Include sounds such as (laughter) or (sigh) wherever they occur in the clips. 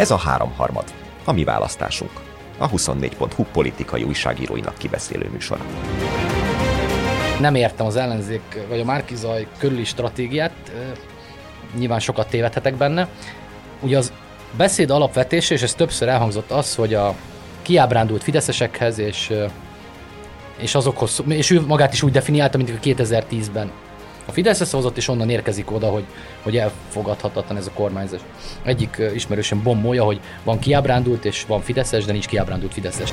Ez a háromharmad, a mi választásunk. A 24.hu politikai újságíróinak kibeszélő műsora. Nem értem az ellenzék, vagy a Márkizaj körüli stratégiát, nyilván sokat tévedhetek benne. Ugye az beszéd alapvetése, és ez többször elhangzott az, hogy a kiábrándult fideszesekhez és, és azokhoz, és ő magát is úgy definiálta, mint a 2010-ben a Fidesz szavazott, és onnan érkezik oda, hogy, hogy elfogadhatatlan ez a kormányzás. Egyik ismerősen bombolja, hogy van kiábrándult, és van Fideszes, de nincs kiábrándult Fideszes.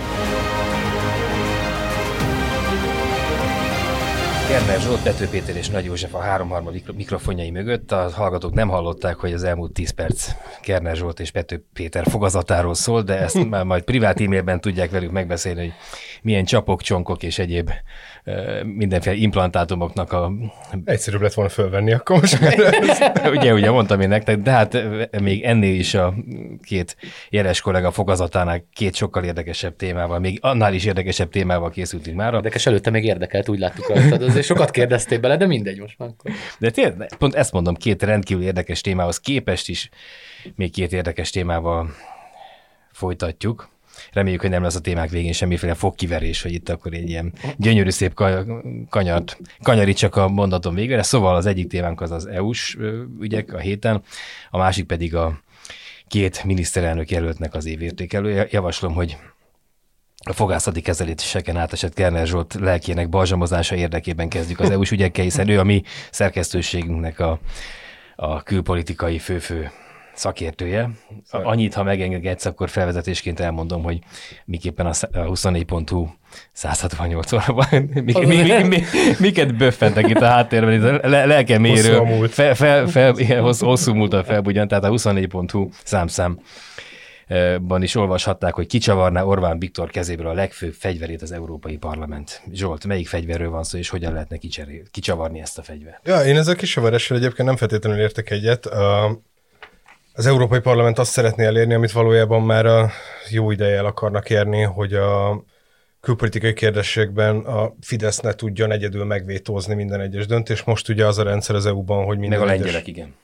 Kerner Zsolt, Pető Péter és Nagy József a háromharmad mikrofonjai mögött. A hallgatók nem hallották, hogy az elmúlt 10 perc Kerner Zsolt és Pető Péter fogazatáról szól, de ezt (laughs) már majd privát e-mailben tudják velük megbeszélni, hogy milyen csapok, csonkok és egyéb mindenféle implantátumoknak a... Egyszerűbb lett volna fölvenni akkor most. (laughs) ugye, ugye mondtam én nektek, de hát még ennél is a két jeles kollega fogazatánál két sokkal érdekesebb témával, még annál is érdekesebb témával készültünk már. Érdekes előtte még érdekelt, úgy láttuk rajtad, azért sokat kérdeztél bele, de mindegy most már. De tényleg, pont ezt mondom, két rendkívül érdekes témához képest is még két érdekes témával folytatjuk. Reméljük, hogy nem lesz a témák végén semmiféle fogkiverés, hogy itt akkor egy ilyen gyönyörű szép kanyart, kanyarítsak a mondatom végére. Szóval az egyik témánk az az EU-s ügyek a héten, a másik pedig a két miniszterelnök jelöltnek az évértékelő. Javaslom, hogy a fogászati kezeléseken átesett Kerner Zsolt lelkének balzsamozása érdekében kezdjük az EU-s ügyekkel, hiszen ő a mi szerkesztőségünknek a, a külpolitikai főfő szakértője. Annyit, ha megengedsz, akkor felvezetésként elmondom, hogy miképpen a 24.hu 168 órában, (laughs) mik, mi, mi, mi, miket böffentek itt a háttérben, le, lelkemérő, hosszú fel, fel, fel, igen, hosszú, hosszú múlt a felbugyan, tehát a 24.hu számszám ban is olvashatták, hogy kicsavarná Orbán Viktor kezéből a legfőbb fegyverét az Európai Parlament. Zsolt, melyik fegyverről van szó, és hogyan lehetne kicsavarni ezt a fegyvert? Ja, én ezzel kisavarással egyébként nem feltétlenül értek egyet az Európai Parlament azt szeretné elérni, amit valójában már a jó ideje el akarnak érni, hogy a külpolitikai kérdésekben a Fidesz ne tudjon egyedül megvétózni minden egyes döntés. Most ugye az a rendszer az EU-ban, hogy minden Meg a lengyelek, egyes... igen.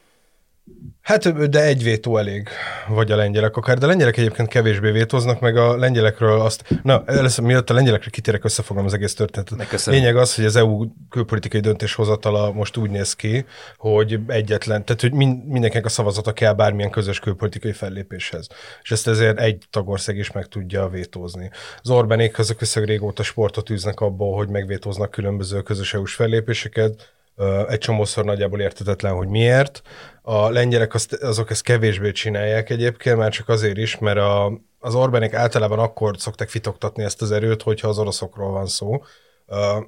Hát, de egy vétó elég, vagy a lengyelek akár, de a lengyelek egyébként kevésbé vétóznak, meg a lengyelekről azt, na, először miatt a lengyelekre kitérek, összefogom az egész történetet. Lényeg az, hogy az EU külpolitikai döntéshozatala most úgy néz ki, hogy egyetlen, tehát hogy mindenkinek a szavazata kell bármilyen közös külpolitikai fellépéshez. És ezt ezért egy tagország is meg tudja vétózni. Az Orbánék azok viszont régóta sportot űznek abból, hogy megvétóznak különböző közös EU-s fellépéseket, egy csomószor nagyjából értetetlen, hogy miért. A lengyelek azt, azok ezt kevésbé csinálják egyébként, már csak azért is, mert a, az Orbánik általában akkor szoktak fitoktatni ezt az erőt, hogyha az oroszokról van szó.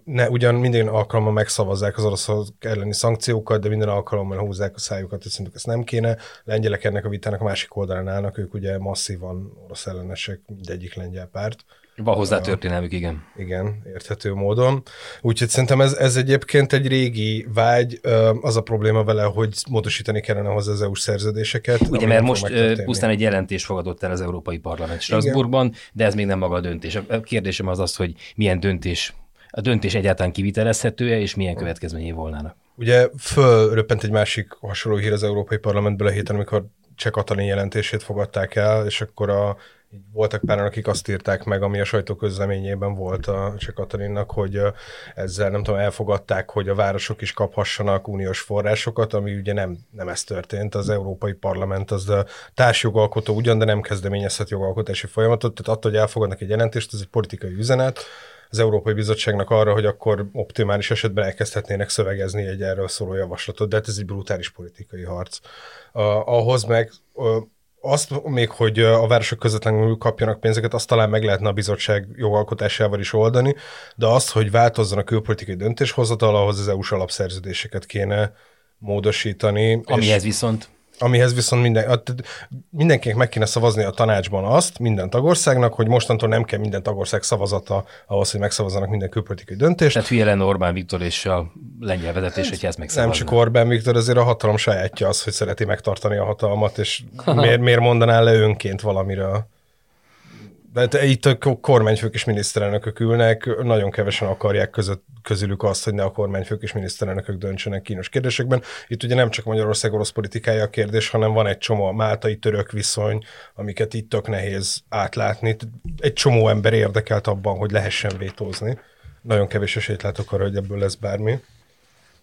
Ne, ugyan minden alkalommal megszavazzák az oroszok elleni szankciókat, de minden alkalommal húzzák a szájukat, hogy szerintem ezt nem kéne. A lengyelek ennek a vitának a másik oldalán állnak, ők ugye masszívan orosz ellenesek, mindegyik lengyel párt. Van hozzá történelmük, igen. Igen, érthető módon. Úgyhogy szerintem ez, ez egyébként egy régi vágy, az a probléma vele, hogy módosítani kellene hozzá az EU-s szerződéseket. Ugye, mert most pusztán egy jelentés fogadott el az Európai Parlament Strasbourgban, de ez még nem maga a döntés. A kérdésem az az, hogy milyen döntés, a döntés egyáltalán kivitelezhető-e, és milyen következményei volnának. Ugye fölröppent egy másik hasonló hír az Európai Parlamentből a héten, amikor Cseh Katalin jelentését fogadták el, és akkor a voltak pár, akik azt írták meg, ami a sajtóközleményében volt a Cseh Katalinnak, hogy ezzel nem tudom, elfogadták, hogy a városok is kaphassanak uniós forrásokat, ami ugye nem, nem ez történt. Az Európai Parlament az társjogalkotó ugyan, de nem kezdeményezhet jogalkotási folyamatot, tehát attól, hogy elfogadnak egy jelentést, ez egy politikai üzenet, az Európai Bizottságnak arra, hogy akkor optimális esetben elkezdhetnének szövegezni egy erről szóló javaslatot, de hát ez egy brutális politikai harc. Uh, ahhoz meg uh, azt még, hogy a városok közvetlenül kapjanak pénzeket, azt talán meg lehetne a bizottság jogalkotásával is oldani, de azt, hogy változzon a külpolitikai döntéshozatal, ahhoz az EU-s alapszerződéseket kéne módosítani. Amihez viszont Amihez viszont minden, mindenkinek meg kéne szavazni a tanácsban azt, minden tagországnak, hogy mostantól nem kell minden tagország szavazata ahhoz, hogy megszavazzanak minden külpolitikai döntést. Tehát hülye lenne Orbán Viktor és a lengyel vezetés, hogy ezt megszavazna. Nem csak Orbán Viktor, azért a hatalom sajátja az, hogy szereti megtartani a hatalmat, és (laughs) miért, miért mondaná le önként valamiről? De hát itt a kormányfők és miniszterelnökök ülnek, nagyon kevesen akarják között, közülük azt, hogy ne a kormányfők és miniszterelnökök döntsenek kínos kérdésekben. Itt ugye nem csak Magyarország orosz politikája a kérdés, hanem van egy csomó máltai török viszony, amiket itt tök nehéz átlátni. Egy csomó ember érdekelt abban, hogy lehessen vétózni. Nagyon kevés esélyt látok arra, hogy ebből lesz bármi. Hát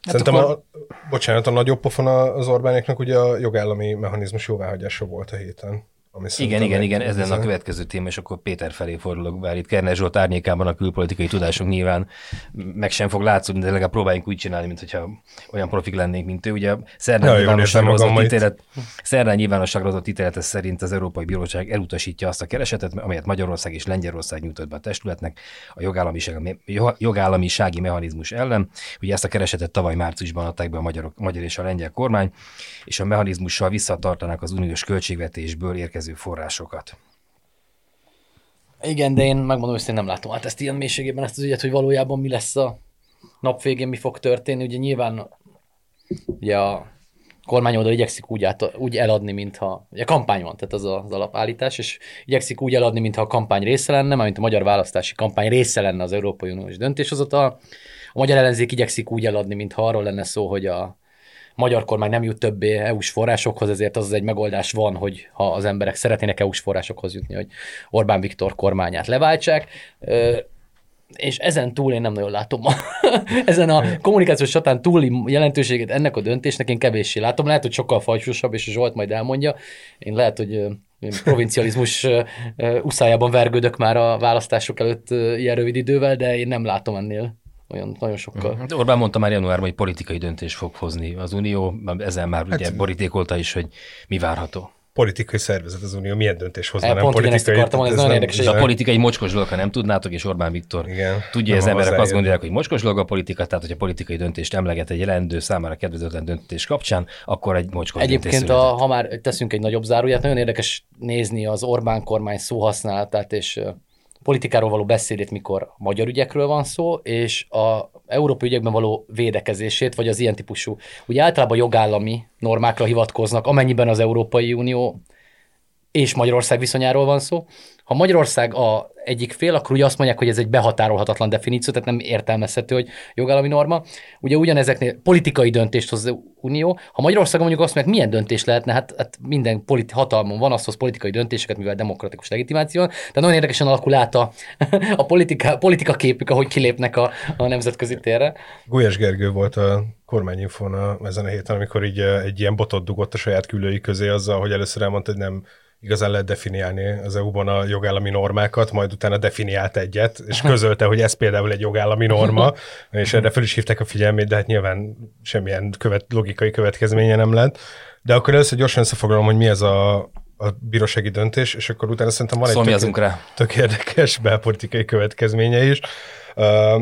Szerintem, akkor... a, bocsánat, a nagyobb pofon az Orbánéknak ugye a jogállami mechanizmus jóváhagyása volt a héten. Ami igen, igen, igen, ez lenne a következő téma, és akkor Péter felé fordulok, bár itt Kerner Zsolt árnyékában a külpolitikai tudásunk nyilván meg sem fog látszódni, de legalább próbáljunk úgy csinálni, mintha olyan profik lennénk, mint ő. Ugye szerdán nyilvánosságra hozott ítélet, szerdán nyilvánosságra hozott ítélete szerint az Európai Bíróság elutasítja azt a keresetet, amelyet Magyarország és Lengyelország nyújtott be a testületnek a jogállamisági, jogállamisági mechanizmus ellen. Ugye ezt a keresetet tavaly márciusban adták be a magyar, magyar és a lengyel kormány, és a mechanizmussal visszatartanak az uniós költségvetésből érkező rendelkező forrásokat. Igen, de én megmondom, hogy én nem látom át ezt ilyen mélységében, ezt az ügyet, hogy valójában mi lesz a nap végén, mi fog történni. Ugye nyilván ugye a kormány oda igyekszik úgy, át, úgy eladni, mintha, ugye kampány van, tehát az az alapállítás, és igyekszik úgy eladni, mintha a kampány része lenne, mint a magyar választási kampány része lenne az Európai Uniós döntéshozatal. A magyar ellenzék igyekszik úgy eladni, mintha arról lenne szó, hogy a magyar kormány nem jut többé EU-s forrásokhoz, ezért az, egy megoldás van, hogy ha az emberek szeretnének EU-s forrásokhoz jutni, hogy Orbán Viktor kormányát leváltsák és ezen túl én nem nagyon látom. (laughs) ezen a kommunikációs csatán túli jelentőségét ennek a döntésnek én kevéssé látom. Lehet, hogy sokkal fajsúsabb, és Zsolt majd elmondja. Én lehet, hogy provincializmus uszájában vergődök már a választások előtt ilyen rövid idővel, de én nem látom ennél olyan nagyon sokkal. Uh-huh. Orbán mondta már januárban, hogy politikai döntés fog hozni az Unió, ezzel már hát, ugye borítékolta is, hogy mi várható politikai szervezet az Unió, milyen döntés hozna, nem pont politikai. Akartam, ez, ez nagyon érdekes. És a politikai mocskos dolog, ha nem tudnátok, és Orbán Viktor Igen, tudja, hogy az emberek azt gondolják, hogy mocskos dolog a politika, tehát hogyha politikai döntést emleget egy jelentő számára kedvezőtlen döntés kapcsán, akkor egy mocskos Egyébként, a, ha már teszünk egy nagyobb záróját, nagyon érdekes nézni az Orbán kormány szóhasználatát, és politikáról való beszédét, mikor magyar ügyekről van szó, és a európai ügyekben való védekezését, vagy az ilyen típusú, ugye általában jogállami normákra hivatkoznak, amennyiben az Európai Unió és Magyarország viszonyáról van szó. Ha Magyarország a egyik fél, akkor ugye azt mondják, hogy ez egy behatárolhatatlan definíció, tehát nem értelmezhető, hogy jogállami norma. Ugye ugyanezeknél politikai döntést hoz az Unió. Ha Magyarországon mondjuk azt mondják, milyen döntés lehetne, hát, hát minden politi- hatalmon van, azt hoz politikai döntéseket, mivel demokratikus legitimáció. De nagyon érdekesen alakul át a, (laughs) a politika, politika képük, ahogy kilépnek a, a nemzetközi térre. Gulyás Gergő volt a kormányinfon ezen a héten, amikor így egy ilyen botot dugott a saját külői közé azzal, hogy először elmondta, hogy nem igazán lehet definiálni az EU-ban a jogállami normákat, majd utána definiált egyet, és (laughs) közölte, hogy ez például egy jogállami norma, (laughs) és erre fel is hívták a figyelmét, de hát nyilván semmilyen követ, logikai következménye nem lett. De akkor először gyorsan összefoglalom, hogy mi ez a, a bírósági döntés, és akkor utána szerintem van egy tök, tök érdekes belpolitikai következménye is.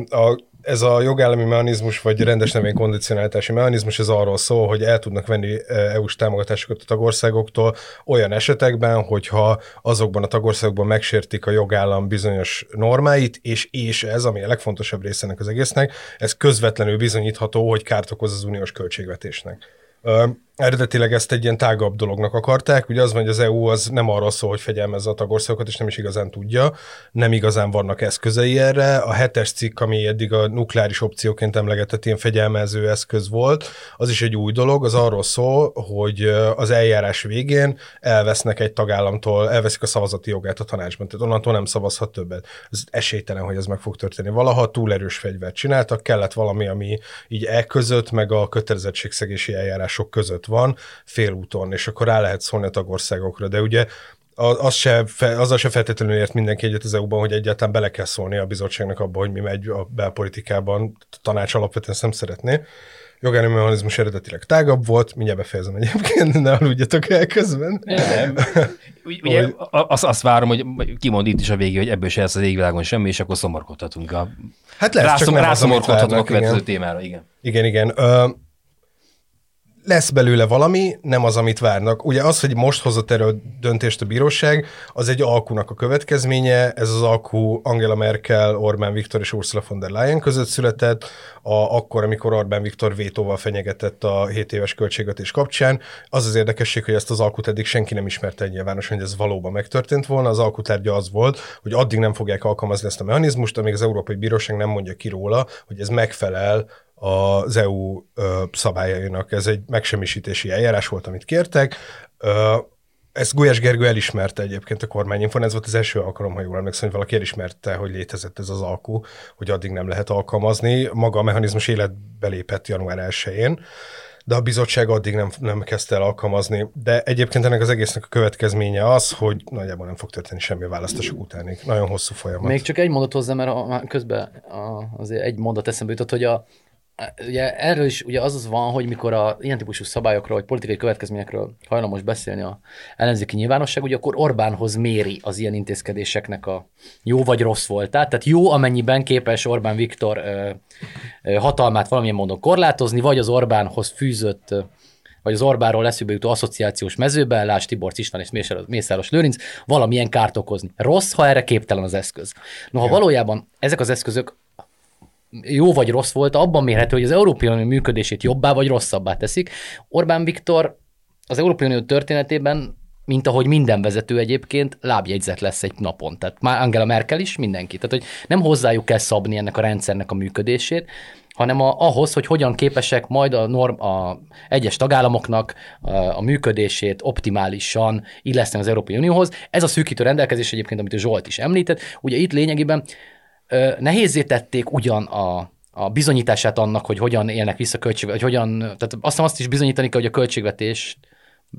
A ez a jogállami mechanizmus, vagy rendes nevén kondicionáltási mechanizmus, ez arról szól, hogy el tudnak venni e, EU-s támogatásokat a tagországoktól olyan esetekben, hogyha azokban a tagországokban megsértik a jogállam bizonyos normáit, és, és ez, ami a legfontosabb része ennek az egésznek, ez közvetlenül bizonyítható, hogy kárt okoz az uniós költségvetésnek. Eredetileg ezt egy ilyen tágabb dolognak akarták, ugye az van, hogy az EU az nem arról szól, hogy fegyelmezze a tagországokat, és nem is igazán tudja, nem igazán vannak eszközei erre. A hetes cikk, ami eddig a nukleáris opcióként emlegetett ilyen fegyelmező eszköz volt, az is egy új dolog, az arról szól, hogy az eljárás végén elvesznek egy tagállamtól, elveszik a szavazati jogát a tanácsban, tehát onnantól nem szavazhat többet. Ez esélytelen, hogy ez meg fog történni. Valaha túl erős fegyvert csináltak, kellett valami, ami így e között, meg a kötelezettségszegési eljárások között van félúton, és akkor rá lehet szólni a tagországokra. De ugye az se, azzal se feltétlenül ért mindenki egyet az EU-ban, hogy egyáltalán bele kell szólni a bizottságnak abba, hogy mi megy a belpolitikában, a tanács alapvetően ezt nem szeretné. Jogállami mechanizmus eredetileg tágabb volt, mindjárt befejezem egyébként, ne aludjatok el közben. Nem. Ugye, hogy... azt, azt várom, hogy kimond itt is a végé, hogy ebből se lesz az égvilágon semmi, és akkor szomorkodhatunk. A... Hát lesz, Rászom, csak rászomorkodhatunk a következő témára, igen. Igen, igen. Uh, lesz belőle valami, nem az, amit várnak. Ugye az, hogy most hozott erről döntést a bíróság, az egy alkunak a következménye. Ez az alku Angela Merkel, Orbán Viktor és Ursula von der Leyen között született, a, akkor, amikor Orbán Viktor vétóval fenyegetett a 7 éves költségvetés kapcsán. Az az érdekesség, hogy ezt az alkut eddig senki nem ismerte nyilvánosan, hogy ez valóban megtörtént volna. Az alkutárgya az volt, hogy addig nem fogják alkalmazni ezt a mechanizmust, amíg az Európai Bíróság nem mondja ki róla, hogy ez megfelel az EU szabályainak. Ez egy megsemmisítési eljárás volt, amit kértek. Ezt Gulyás Gergő elismerte egyébként a kormányinfon, ez volt az első alkalom, ha jól emlékszem, hogy valaki elismerte, hogy létezett ez az alkú, hogy addig nem lehet alkalmazni. Maga a mechanizmus életbe lépett január 1-én, de a bizottság addig nem, nem kezdte el alkalmazni. De egyébként ennek az egésznek a következménye az, hogy nagyjából nem fog történni semmi a választások utánig. Nagyon hosszú folyamat. Még csak egy mondat hozzá, mert a, közben a, azért egy mondat eszembe jutott, hogy a, ugye erről is ugye az, az van, hogy mikor a ilyen típusú szabályokról, vagy politikai következményekről hajlamos beszélni a ellenzéki nyilvánosság, ugye akkor Orbánhoz méri az ilyen intézkedéseknek a jó vagy rossz volt. Tehát jó, amennyiben képes Orbán Viktor ö, ö, hatalmát valamilyen módon korlátozni, vagy az Orbánhoz fűzött vagy az Orbánról leszűbe jutó asszociációs mezőben, Lás Tibor István és Mészáros Lőrinc, valamilyen kárt okozni. Rossz, ha erre képtelen az eszköz. Noha valójában ezek az eszközök jó vagy rossz volt, abban mérhető, hogy az Európai Unió működését jobbá vagy rosszabbá teszik. Orbán Viktor az Európai Unió történetében mint ahogy minden vezető egyébként lábjegyzet lesz egy napon. Tehát már Angela Merkel is, mindenki. Tehát, hogy nem hozzájuk kell szabni ennek a rendszernek a működését, hanem a, ahhoz, hogy hogyan képesek majd a, norm, a egyes tagállamoknak a, a működését optimálisan illeszteni az Európai Unióhoz. Ez a szűkítő rendelkezés egyébként, amit a Zsolt is említett, ugye itt lényegében nehézé tették ugyan a, a bizonyítását annak, hogy hogyan élnek vissza költségvetés, hogy hogyan, tehát azt azt is bizonyítani kell, hogy a költségvetés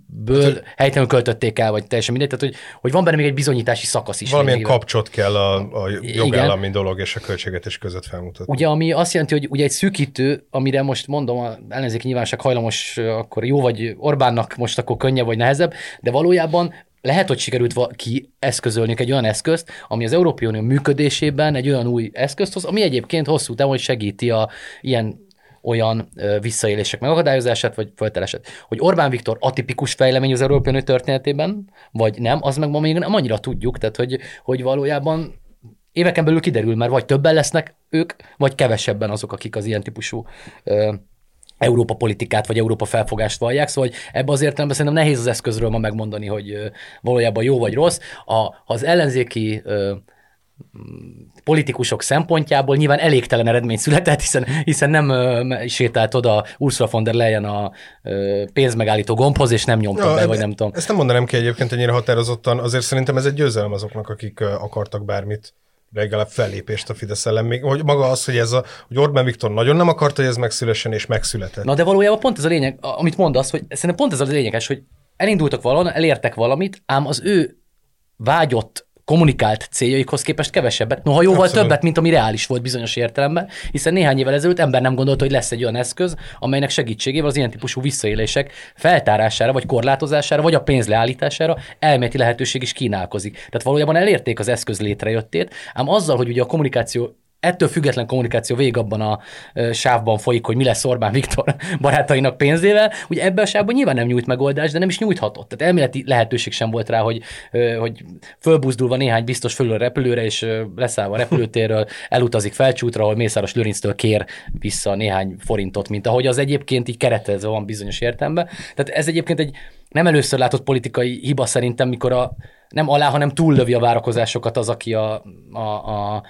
ből hát, helytelenül költötték el, vagy teljesen mindegy, tehát hogy, hogy van benne még egy bizonyítási szakasz is. Valamilyen lényegében. kapcsot kell a, a jogállami Igen. dolog és a költségvetés között felmutatni. Ugye, ami azt jelenti, hogy ugye egy szűkítő, amire most mondom, a ellenzéki nyilvánosság hajlamos, akkor jó vagy Orbánnak most akkor könnyebb vagy nehezebb, de valójában lehet, hogy sikerült ki eszközölni egy olyan eszközt, ami az Európai Unió működésében egy olyan új eszközt hoz, ami egyébként hosszú távon segíti a ilyen olyan visszaélések megakadályozását, vagy föltelesett. Hogy Orbán Viktor atipikus fejlemény az Európai Unió történetében, vagy nem, az meg ma még nem annyira tudjuk, tehát hogy, hogy valójában éveken belül kiderül, mert vagy többen lesznek ők, vagy kevesebben azok, akik az ilyen típusú Európa politikát vagy Európa felfogást vallják, szóval hogy ebbe az értelemben szerintem nehéz az eszközről ma megmondani, hogy valójában jó vagy rossz. A, az ellenzéki ö, politikusok szempontjából nyilván elégtelen eredmény született, hiszen, hiszen nem ö, sétált oda Ursula von der Leyen a ö, pénzmegállító gombhoz, és nem nyomta ja, be, vagy nem tudom. Ezt nem mondanám ki egyébként ennyire határozottan, azért szerintem ez egy győzelem azoknak, akik akartak bármit legalább fellépést a Fidesz ellen. Még, hogy maga az, hogy, ez a, hogy Orbán Viktor nagyon nem akarta, hogy ez megszülessen, és megszületett. Na de valójában pont ez a lényeg, amit mondasz, hogy szerintem pont ez a lényeges, hogy elindultak valahol, elértek valamit, ám az ő vágyott kommunikált céljaikhoz képest kevesebbet, noha jóval Abszolút. többet, mint ami reális volt bizonyos értelemben, hiszen néhány évvel ezelőtt ember nem gondolta, hogy lesz egy olyan eszköz, amelynek segítségével az ilyen típusú visszaélések feltárására, vagy korlátozására, vagy a pénz leállítására elméleti lehetőség is kínálkozik. Tehát valójában elérték az eszköz létrejöttét, ám azzal, hogy ugye a kommunikáció ettől független kommunikáció végig abban a sávban folyik, hogy mi lesz Orbán Viktor (laughs) barátainak pénzével, ugye ebben a sávban nyilván nem nyújt megoldást, de nem is nyújthatott. Tehát elméleti lehetőség sem volt rá, hogy, hogy fölbuzdulva néhány biztos fölül a repülőre, és leszállva a repülőtérről (laughs) elutazik felcsútra, ahol Mészáros Lőrinctől kér vissza néhány forintot, mint ahogy az egyébként így keretezve van bizonyos értelemben. Tehát ez egyébként egy nem először látott politikai hiba szerintem, mikor a, nem alá, hanem túllövi a várakozásokat az, aki a, a, a,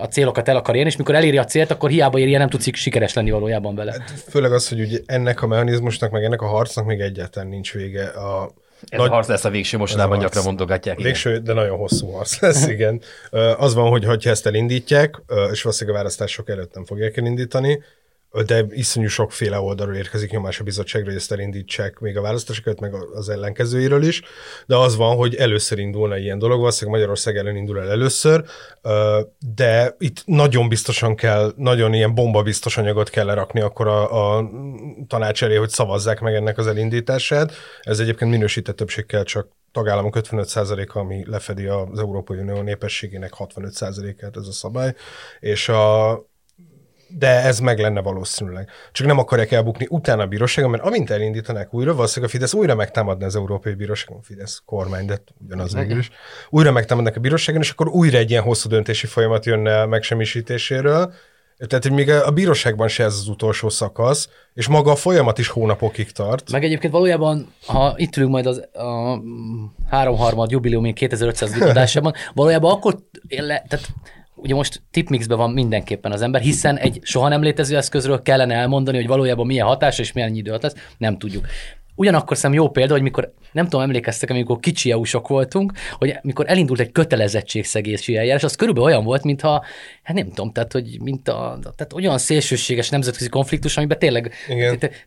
a célokat el akar érni, és mikor eléri a célt, akkor hiába érje, nem tudsz sikeres lenni valójában vele. Hát főleg az, hogy ugye ennek a mechanizmusnak, meg ennek a harcnak még egyáltalán nincs vége. A, ez nagy, a harc lesz a végső, mostanában gyakran mondogatják. Végső, igen. de nagyon hosszú harc (laughs) lesz, igen. Az van, hogy ha ezt elindítják, és valószínűleg a választások előtt nem fogják elindítani, de iszonyú sokféle oldalról érkezik nyomás a bizottságra, hogy ezt elindítsák még a választásokat, meg az ellenkezőiről is, de az van, hogy először indulna ilyen dolog, valószínűleg Magyarország ellen indul el először, de itt nagyon biztosan kell, nagyon ilyen bombabiztos anyagot kell lerakni akkor a, a tanács elé, hogy szavazzák meg ennek az elindítását. Ez egyébként minősített többség kell csak tagállamok 55%-a, ami lefedi az Európai Unió népességének 65%-át ez a szabály, és a, de ez meg lenne valószínűleg. Csak nem akarják elbukni utána a bíróságon, mert amint elindítanák újra, valószínűleg a Fidesz újra megtámadna az Európai Bíróságon, Fidesz kormány, de ugyanaz végül is. Újra megtámadnak a bíróságon, és akkor újra egy ilyen hosszú döntési folyamat jönne megsemmisítéséről, tehát, hogy még a bíróságban se ez az utolsó szakasz, és maga a folyamat is hónapokig tart. Meg egyébként valójában, ha itt ülünk majd az a háromharmad jubileumi 2500. adásában, valójában akkor, le, tehát ugye most tipmixben van mindenképpen az ember, hiszen egy soha nem létező eszközről kellene elmondani, hogy valójában milyen hatás és milyen idő hatás, nem tudjuk. Ugyanakkor szem jó példa, hogy mikor, nem tudom, emlékeztek, amikor kicsi eu voltunk, hogy mikor elindult egy kötelezettségszegési eljárás, az körülbelül olyan volt, mintha, hát nem tudom, tehát, hogy mint a, tehát olyan szélsőséges nemzetközi konfliktus, amiben tényleg,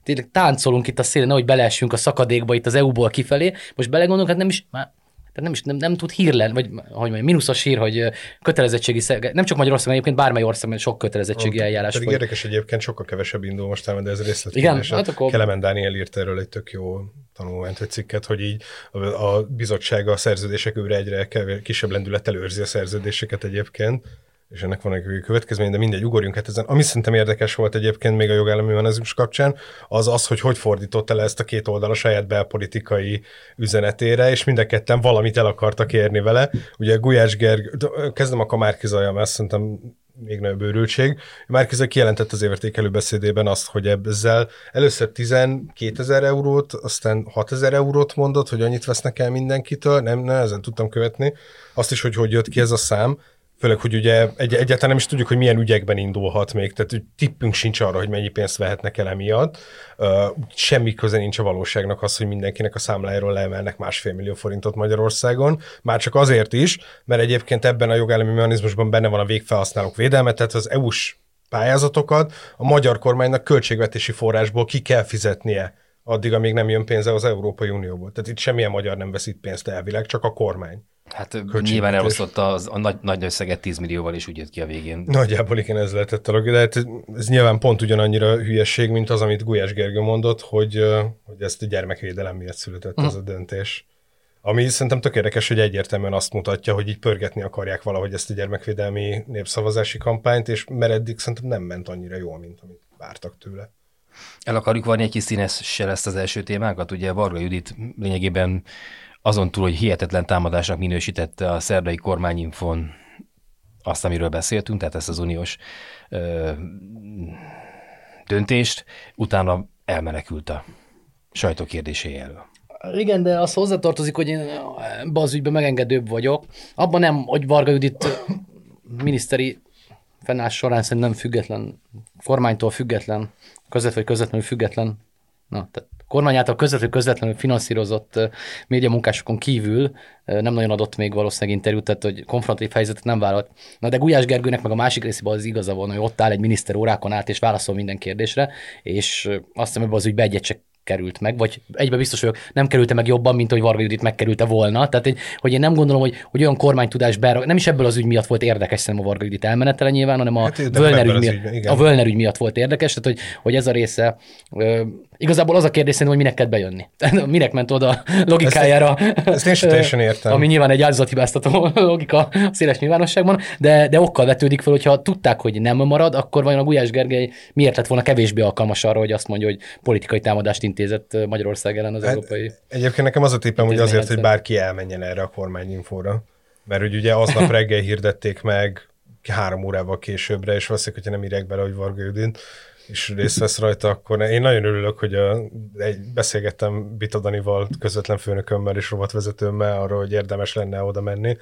tényleg táncolunk itt a szélen, nehogy beleessünk a szakadékba itt az EU-ból kifelé. Most belegondolunk, hát nem is, már tehát nem, is, nem, nem tud hír lenni, vagy hogy mondjam, mínuszos hír, hogy kötelezettségi, nem csak Magyarországon, egyébként bármely országban sok kötelezettségi oh, eljárás. Pedig érdekes egyébként, sokkal kevesebb indul most de ez részlet. Igen, hát akkor... Kelemen Dániel írt erről egy tök jó tanulmányt, vagy cikket, hogy így a, bizottság a szerződések őre egyre kisebb lendülettel őrzi a szerződéseket egyébként és ennek van egy következmény, de mindegy, ugorjunk hát ezen. Ami szerintem érdekes volt egyébként még a jogállami mechanizmus kapcsán, az az, hogy hogy fordította le ezt a két oldal a saját belpolitikai üzenetére, és mind a ketten valamit el akartak érni vele. Ugye Gulyás Gerg, kezdem a Márkizajam, ezt szerintem még nagyobb őrültség. Márkizaj kijelentett az értékelő beszédében azt, hogy ezzel először 12 ezer eurót, aztán 6 ezer eurót mondott, hogy annyit vesznek el mindenkitől, nem, nem, ezen tudtam követni. Azt is, hogy hogy jött ki ez a szám, Főleg, hogy ugye egy, egyáltalán nem is tudjuk, hogy milyen ügyekben indulhat még, tehát tippünk sincs arra, hogy mennyi pénzt vehetnek el emiatt. Uh, semmi köze nincs a valóságnak az, hogy mindenkinek a számlájáról leemelnek másfél millió forintot Magyarországon. Már csak azért is, mert egyébként ebben a jogállami mechanizmusban benne van a végfelhasználók védelme, tehát az EU-s pályázatokat a magyar kormánynak költségvetési forrásból ki kell fizetnie addig, amíg nem jön pénze az Európai Unióból. Tehát itt semmilyen magyar nem veszít pénzt elvileg, csak a kormány. Hát nyilván elosztotta az, a nagy, nagy összeget 10 millióval, és úgy jött ki a végén. Nagyjából igen, ez lehetett a de hát ez nyilván pont ugyanannyira hülyeség, mint az, amit Gulyás Gergő mondott, hogy, hogy ezt a gyermekvédelem miatt született uh-huh. ez a döntés. Ami szerintem tök érdekes, hogy egyértelműen azt mutatja, hogy így pörgetni akarják valahogy ezt a gyermekvédelmi népszavazási kampányt, és mert eddig szerintem nem ment annyira jól, mint amit vártak tőle. El akarjuk varni egy kis színessel ezt az első témákat? Ugye Varga Judit lényegében azon túl, hogy hihetetlen támadásnak minősítette a szerdai kormányinfon azt, amiről beszéltünk, tehát ezt az uniós ö, döntést, utána elmenekült a sajtó kérdéséről. Igen, de az hozzatartozik, hogy én ebbe az ügyben megengedőbb vagyok. Abban nem, hogy Varga Judit miniszteri fennállás során szerintem független, kormánytól független, közvet vagy közvetlenül független. Na, tehát kormány által közvetlenül, közvetlenül finanszírozott médiamunkásokon kívül nem nagyon adott még valószínűleg interjút, tehát hogy konfrontatív helyzetet nem vállalt. Na de Gulyás Gergőnek meg a másik részében az igaza van, hogy ott áll egy miniszter órákon át és válaszol minden kérdésre, és azt hiszem, hogy az ügybe egyet csak került meg, vagy egybe biztos vagyok, nem kerülte meg jobban, mint hogy Varga Judit megkerülte volna. Tehát, hogy, hogy én nem gondolom, hogy, hogy olyan kormánytudás berag, nem is ebből az ügy miatt volt érdekes szerintem a Varga Judit elmenetele nyilván, hanem a, hát, Völner ügy, miatt, ügyben, a Völner ügy miatt volt érdekes, tehát hogy, hogy ez a része ö, Igazából az a kérdés szerintem, hogy minek kell bejönni. (laughs) minek ment oda logikájára. Ezt, ezt én sem (laughs) teljesen értem. Ami nyilván egy áldozathibáztató (laughs) logika a széles nyilvánosságban, de, de okkal vetődik fel, hogyha tudták, hogy nem marad, akkor vajon a Gulyás Gergely miért lett volna kevésbé alkalmas arra, hogy azt mondja, hogy politikai támadást intézett Magyarország ellen az hát, európai. Egyébként nekem az a tippem, hogy azért, hogy bárki elmenjen erre a kormányinfóra. Mert hogy ugye aznap (laughs) reggel hirdették meg három órával későbbre, és valószínűleg, hogyha nem írják bele, hogy Varga Judin, és részt vesz rajta, akkor én nagyon örülök, hogy a, egy, beszélgettem Bitadanival, közvetlen főnökömmel és rovatvezetőmmel arról, hogy érdemes lenne oda menni,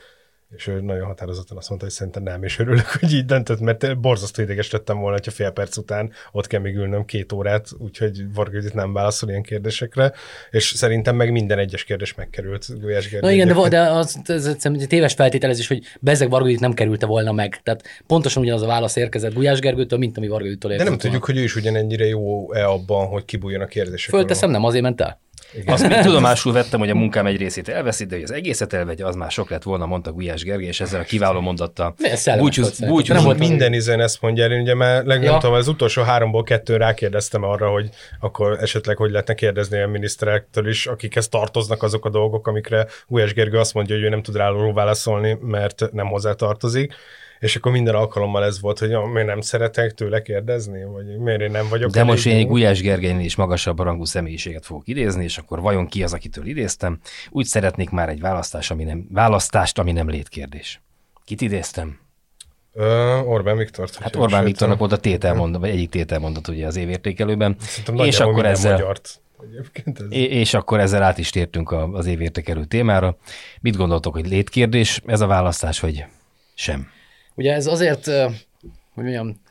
és ő nagyon határozottan azt mondta, hogy szerintem nem, és örülök, hogy így döntött, mert borzasztó ideges lettem volna, hogyha fél perc után ott kell még ülnöm két órát, úgyhogy Varga nem válaszol ilyen kérdésekre, és szerintem meg minden egyes kérdés megkerült Gulyás Gergely. Na igen, de, de az, ez, ez, ez téves feltételezés, hogy Bezeg Varga nem kerülte volna meg. Tehát pontosan ugyanaz a válasz érkezett Gulyás Gergőtől, mint ami Varga. De nem tudjuk, hogy ő is ugyanennyire jó-e abban, hogy kibújjon a kérdések. Fölteszem, nem azért ment el. Igen. Azt még tudomásul vettem, hogy a munkám egy részét elveszít, de hogy az egészet elvegye, az már sok lett volna, mondta Gulyás Gergely, és ezzel a kiváló mondattal. Búcsúz, búcsúz, nem volt minden izen ezt mondja el, ugye már legalább ja. tudom, az utolsó háromból kettő rákérdeztem arra, hogy akkor esetleg hogy lehetne kérdezni a miniszterektől is, akikhez tartoznak azok a dolgok, amikre Gulyás Gergely azt mondja, hogy ő nem tud rá válaszolni, mert nem hozzá tartozik és akkor minden alkalommal ez volt, hogy miért nem szeretek tőle kérdezni, vagy miért én nem vagyok. De most én egy Gulyás Gergelynél is magasabb rangú személyiséget fogok idézni, és akkor vajon ki az, akitől idéztem? Úgy szeretnék már egy választás, ami nem, választást, ami nem létkérdés. Kit idéztem? Ö, Orbán Viktor. Hát Orbán Viktornak volt a tételmondat, vagy egyik tételmondat ugye az évértékelőben. Szerintem és akkor ezzel, magyart. Ez... És akkor ezzel át is tértünk az évértékelő témára. Mit gondoltok, hogy létkérdés ez a választás, vagy sem? Ugye ez azért, hogy mondjam,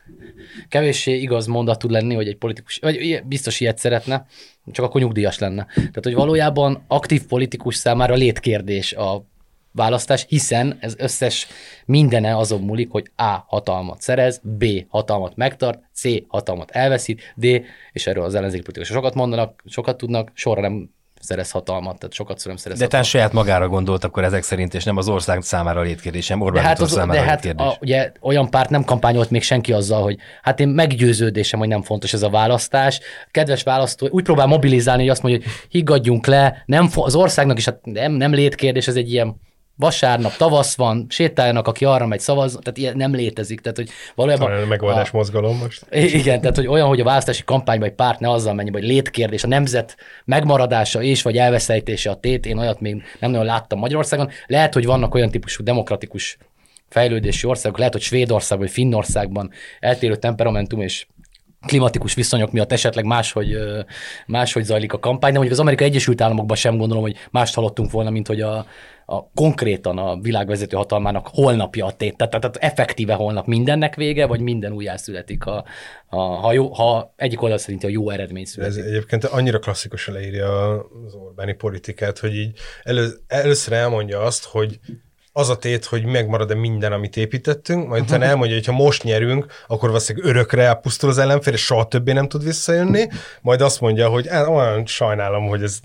kevéssé igaz mondat tud lenni, hogy egy politikus, vagy biztos ilyet szeretne, csak akkor nyugdíjas lenne. Tehát, hogy valójában aktív politikus számára létkérdés a választás, hiszen ez összes mindene azon múlik, hogy A. hatalmat szerez, B. hatalmat megtart, C. hatalmat elveszít, D. és erről az ellenzéki politikusok sokat mondanak, sokat tudnak, sorra nem szerez hatalmat, tehát sokat nem szerez De talán saját magára gondolt akkor ezek szerint, és nem az ország számára létkérdésem, Orbán de hát, az, számára de hát a, ugye olyan párt nem kampányolt még senki azzal, hogy hát én meggyőződésem, hogy nem fontos ez a választás. Kedves választó, úgy próbál mobilizálni, hogy azt mondja, hogy higgadjunk le, nem, az országnak is hát nem, nem létkérdés, ez egy ilyen vasárnap, tavasz van, sétáljanak, aki arra megy szavaz, tehát ilyen nem létezik. Tehát, hogy valójában... a megoldás a, mozgalom most. Igen, tehát, hogy olyan, hogy a választási kampányban egy párt ne azzal menjen, hogy létkérdés, a nemzet megmaradása és vagy elveszejtése a tét, én olyat még nem nagyon láttam Magyarországon. Lehet, hogy vannak olyan típusú demokratikus fejlődési országok, lehet, hogy Svédországban vagy Finnországban eltérő temperamentum és klimatikus viszonyok miatt esetleg máshogy, máshogy zajlik a kampány, de mondjuk az Amerikai Egyesült Államokban sem gondolom, hogy mást hallottunk volna, mint hogy a, a konkrétan a világvezető hatalmának holnapja a tét. Tehát, tehát effektíve holnap mindennek vége, vagy minden újjászületik, ha, ha, ha, jó, ha egyik oldal szerint a jó eredmény születik. Ez egyébként annyira klasszikusan leírja az Orbáni politikát, hogy így elő, először elmondja azt, hogy az a tét, hogy megmarad-e minden, amit építettünk, majd utána elmondja, hogy ha most nyerünk, akkor valószínűleg örökre elpusztul az ellenfél, és soha többé nem tud visszajönni, majd azt mondja, hogy olyan sajnálom, hogy ez,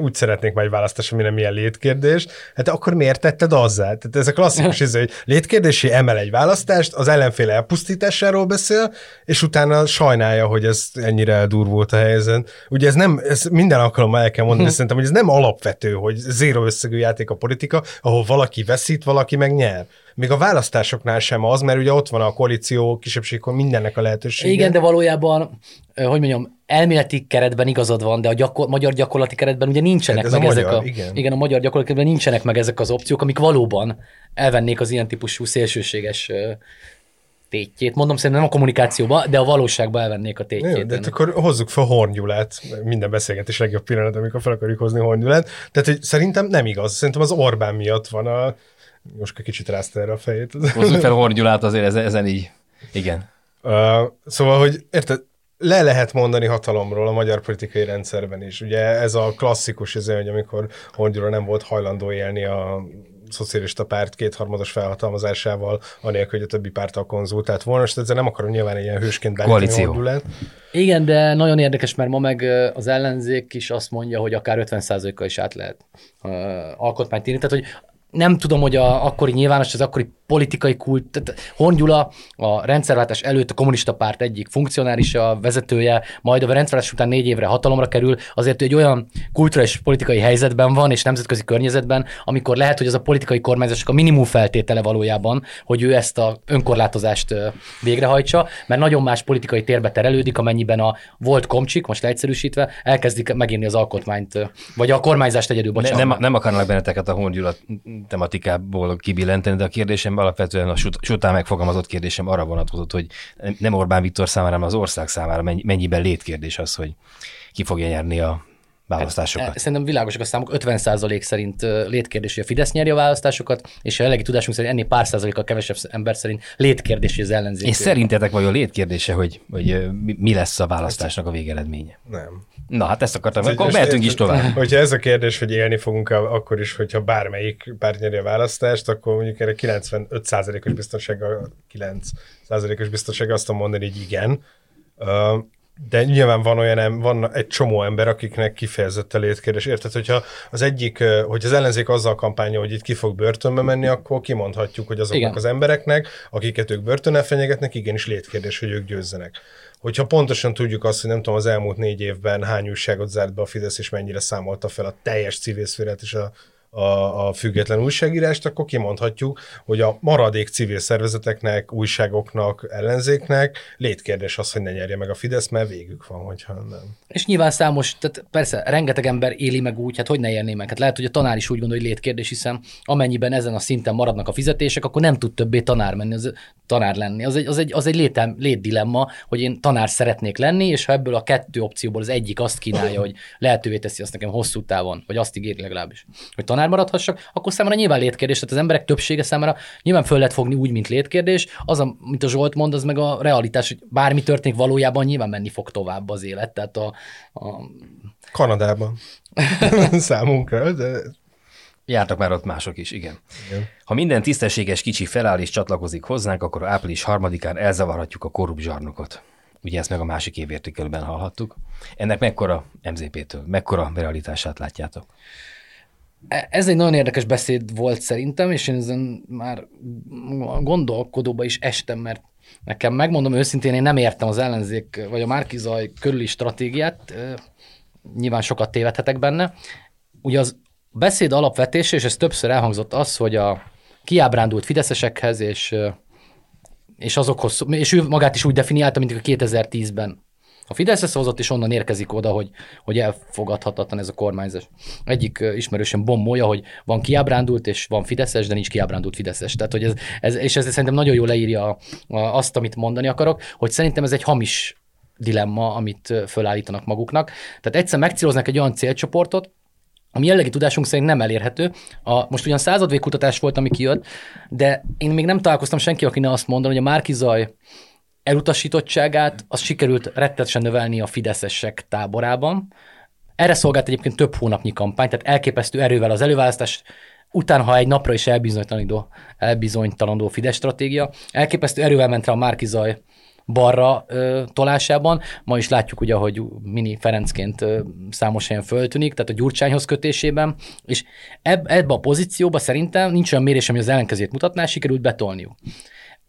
úgy szeretnék majd választás, ami nem ilyen létkérdés, hát akkor miért tetted azzá? Tehát ez a klasszikus izé, hogy létkérdési emel egy választást, az ellenfél elpusztításáról beszél, és utána sajnálja, hogy ez ennyire eldurvult a helyzet. Ugye ez nem, ez minden alkalommal el kell mondani, hm. szerintem, hogy ez nem alapvető, hogy zéro összegű játék a politika, ahol valaki veszi veszít, valaki meg nyer. Még a választásoknál sem az, mert ugye ott van a koalíció kisebbségkor mindennek a lehetősége. Igen, de valójában, hogy mondjam, elméleti keretben igazad van, de a gyakor- magyar gyakorlati keretben ugye nincsenek hát meg a ezek magyar, a, igen. igen. a magyar gyakorlati keretben nincsenek meg ezek az opciók, amik valóban elvennék az ilyen típusú szélsőséges tétjét. Mondom szerintem nem a kommunikációba, de a valóságba elvennék a tétjét. Jó, de hát akkor hozzuk fel Hornyulát, minden beszélgetés legjobb pillanat, amikor fel akarjuk hozni Hornyulát. Tehát hogy szerintem nem igaz. Szerintem az Orbán miatt van a... Most kicsit rázta erre a fejét. Hozzuk fel Hornyulát azért ezen, ezen így. Igen. Uh, szóval, hogy érted, le lehet mondani hatalomról a magyar politikai rendszerben is. Ugye ez a klasszikus, ez, hogy amikor Hongyula nem volt hajlandó élni a szocialista párt kétharmados felhatalmazásával, anélkül, hogy a többi párttal konzultált volna, és ezzel nem akarom nyilván egy ilyen hősként bánítani Igen, de nagyon érdekes, mert ma meg az ellenzék is azt mondja, hogy akár 50%-kal is át lehet uh, alkotmányt írni. Tehát, hogy nem tudom, hogy a akkori nyilvános, az akkori politikai kult, tehát Horn Gyula a rendszerváltás előtt a kommunista párt egyik funkcionárisa, vezetője, majd a rendszerváltás után négy évre hatalomra kerül, azért egy olyan kulturális politikai helyzetben van, és nemzetközi környezetben, amikor lehet, hogy az a politikai kormányzások a minimum feltétele valójában, hogy ő ezt a önkorlátozást végrehajtsa, mert nagyon más politikai térbe terelődik, amennyiben a volt komcsik, most leegyszerűsítve, elkezdik megírni az alkotmányt, vagy a kormányzást egyedül, bocsánat. Ne, nem, nem akarnak benneteket a Horn Gyula tematikából kibillenteni, de a kérdésem alapvetően a sután megfogalmazott kérdésem arra vonatkozott, hogy nem Orbán Viktor számára, hanem az ország számára mennyiben létkérdés az, hogy ki fogja nyerni a választásokat. Hát, szerintem világosak a számok, 50% szerint létkérdés, hogy a Fidesz nyeri a választásokat, és a jelenlegi tudásunk szerint ennél pár a kevesebb ember szerint létkérdés, hogy az ellenzék. És szerintetek vajon létkérdése, hogy, hogy mi lesz a választásnak a végeredménye? Nem. Na, hát ezt akartam, ez akkor mehetünk is tovább. (laughs) Hogyha ez a kérdés, hogy élni fogunk akkor is, hogyha bármelyik párt nyeri a választást, akkor mondjuk erre 95%-os biztonsággal, 9%-os biztonsággal azt mondani, hogy igen. De nyilván van olyan, van egy csomó ember, akiknek kifejezett a létkérdés. Érted, hogyha az egyik, hogy az ellenzék azzal kampánya, hogy itt ki fog börtönbe menni, akkor kimondhatjuk, hogy azoknak Igen. az embereknek, akiket ők börtönnel fenyegetnek, igenis létkérdés, hogy ők győzzenek. Hogyha pontosan tudjuk azt, hogy nem tudom, az elmúlt négy évben hány újságot zárt be a Fidesz, és mennyire számolta fel a teljes civil szférát és a a, a független újságírást, akkor kimondhatjuk, hogy a maradék civil szervezeteknek, újságoknak, ellenzéknek létkérdés az, hogy ne nyerje meg a Fidesz, mert végük van, hogyha nem. És nyilván számos, tehát persze rengeteg ember éli meg úgy, hát hogy ne érné meg. Hát lehet, hogy a tanár is úgy gondolja, hogy létkérdés, hiszen amennyiben ezen a szinten maradnak a fizetések, akkor nem tud többé tanár menni, az, tanár lenni. Az egy, az egy, az egy létem, létdilemma, hogy én tanár szeretnék lenni, és ha ebből a kettő opcióból az egyik azt kínálja, (clears throat) hogy lehetővé teszi azt nekem hosszú távon, vagy azt ígéri legalábbis, hogy tanár maradhassak, akkor számára nyilván létkérdés, tehát az emberek többsége számára nyilván föl lehet fogni úgy, mint létkérdés. Az, amit a Zsolt mond, az meg a realitás, hogy bármi történik valójában nyilván menni fog tovább az élet. Tehát a, a... Kanadában. (laughs) Számunkra, de Jártak már ott mások is, igen. igen. Ha minden tisztességes kicsi feláll és csatlakozik hozzánk, akkor április harmadikán elzavarhatjuk a korrupt zsarnokot. Ugye ezt meg a másik évértékelőben hallhattuk. Ennek mekkora MZP-től, mekkora realitását látjátok? Ez egy nagyon érdekes beszéd volt szerintem, és én ezen már gondolkodóba is estem, mert nekem megmondom őszintén, én nem értem az ellenzék, vagy a Márkizaj körüli stratégiát, nyilván sokat tévedhetek benne. Ugye az beszéd alapvetése, és ez többször elhangzott az, hogy a kiábrándult fideszesekhez, és, és azokhoz, és ő magát is úgy definiálta, mint a 2010-ben a Fideszre szavazott, és onnan érkezik oda, hogy, hogy elfogadhatatlan ez a kormányzás. Egyik ismerősen bombolja, hogy van kiábrándult, és van Fideszes, de nincs kiábrándult Fideszes. Tehát, hogy ez, ez, és ez szerintem nagyon jól leírja azt, amit mondani akarok, hogy szerintem ez egy hamis dilemma, amit fölállítanak maguknak. Tehát egyszer megcéloznak egy olyan célcsoportot, ami jellegi tudásunk szerint nem elérhető. A, most ugyan századvégkutatás volt, ami kijött, de én még nem találkoztam senki, aki ne azt mondaná, hogy a Márkizaj elutasítottságát az sikerült rettetesen növelni a fideszesek táborában. Erre szolgált egyébként több hónapnyi kampány, tehát elképesztő erővel az előválasztás utána, ha egy napra is elbizonytalanodó, elbizonytalanodó Fidesz stratégia, elképesztő erővel ment rá a Márkizaj balra ö, tolásában. Ma is látjuk ugye, hogy Mini Ferencként ö, számos helyen föltűnik, tehát a Gyurcsányhoz kötésében, és eb, ebbe a pozícióba szerintem nincs olyan mérés, ami az ellenkezőt mutatná, sikerült betolniuk.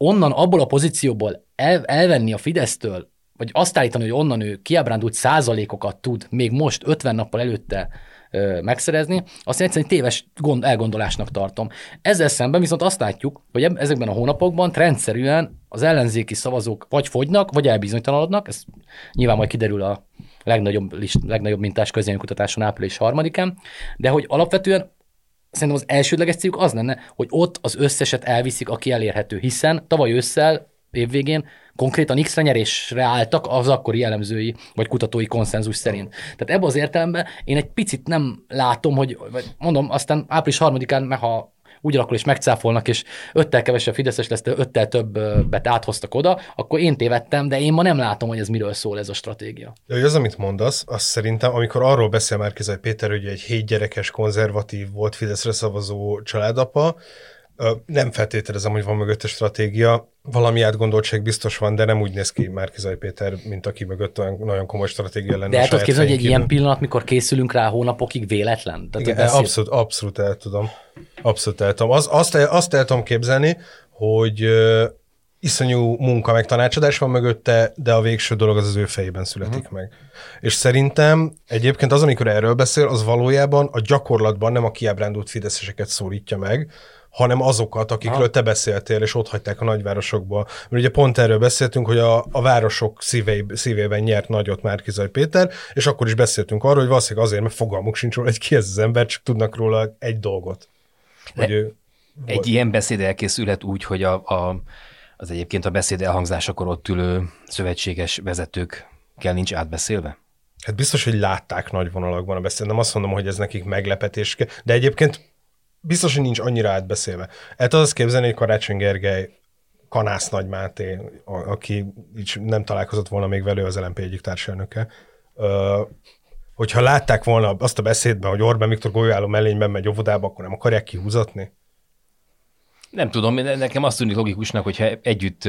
Onnan, abból a pozícióból el, elvenni a Fidesztől, vagy azt állítani, hogy onnan ő kiábrándult százalékokat tud még most 50 nappal előtte ö, megszerezni, azt egyszerűen téves gond, elgondolásnak tartom. Ezzel szemben viszont azt látjuk, hogy ezekben a hónapokban rendszerűen az ellenzéki szavazók vagy fogynak, vagy elbizonytalanodnak, ez nyilván majd kiderül a legnagyobb, list, legnagyobb mintás közénykutatáson április harmadikán, de hogy alapvetően szerintem az elsődleges céljuk az lenne, hogy ott az összeset elviszik, aki elérhető, hiszen tavaly ősszel, évvégén konkrétan X-re nyerésre álltak az akkori jellemzői vagy kutatói konszenzus szerint. Tehát ebben az értelemben én egy picit nem látom, hogy vagy mondom, aztán április harmadikán, mert ha úgy alakul és megcáfolnak, és öttel kevesebb Fideszes lesz, de öttel többet áthoztak oda, akkor én tévedtem, de én ma nem látom, hogy ez miről szól ez a stratégia. De az, amit mondasz, az szerintem, amikor arról beszél már Péter, hogy egy hétgyerekes, konzervatív volt Fideszre szavazó családapa, nem feltételezem, hogy van mögötte stratégia. Valami átgondoltság biztos van, de nem úgy néz ki Márkizaj Péter, mint aki mögött olyan nagyon komoly stratégia lenne. De el tudod képzelni, hogy egy ilyen pillanat, mikor készülünk rá hónapokig véletlen? Tehát Igen, beszél... abszolút, abszolút el tudom. Abszolút el tudom. Az, azt, el, azt el tudom képzelni, hogy iszonyú munka meg tanácsadás van mögötte, de a végső dolog az az ő fejében születik uh-huh. meg. És szerintem egyébként az, amikor erről beszél, az valójában a gyakorlatban nem a kiábrándult fideszeseket szólítja meg, hanem azokat, akikről ha. te beszéltél, és ott hagyták a nagyvárosokba. Mert ugye pont erről beszéltünk, hogy a, a városok szívei, szívében nyert nagyot Márkizaj Péter, és akkor is beszéltünk arról, hogy valószínűleg azért, mert fogalmuk sincs róla, hogy ki ez az ember, csak tudnak róla egy dolgot. Hogy ő egy volt. ilyen beszéd elkészülhet úgy, hogy a, a, az egyébként a beszéd elhangzásakor ott ülő szövetséges vezetők kell nincs átbeszélve? Hát biztos, hogy látták nagy vonalakban a beszéd. Nem azt mondom, hogy ez nekik meglepetés, de egyébként biztos, hogy nincs annyira átbeszélve. El tudod azt képzelni, hogy Karácsony Gergely Kanász Nagy Máté, a, aki így nem találkozott volna még velő az LMP egyik társelnöke, ö, hogyha látták volna azt a beszédben, hogy Orbán Viktor golyóálló mellényben megy óvodába, akkor nem akarják kihúzatni? Nem tudom, nekem azt tűnik logikusnak, hogyha együtt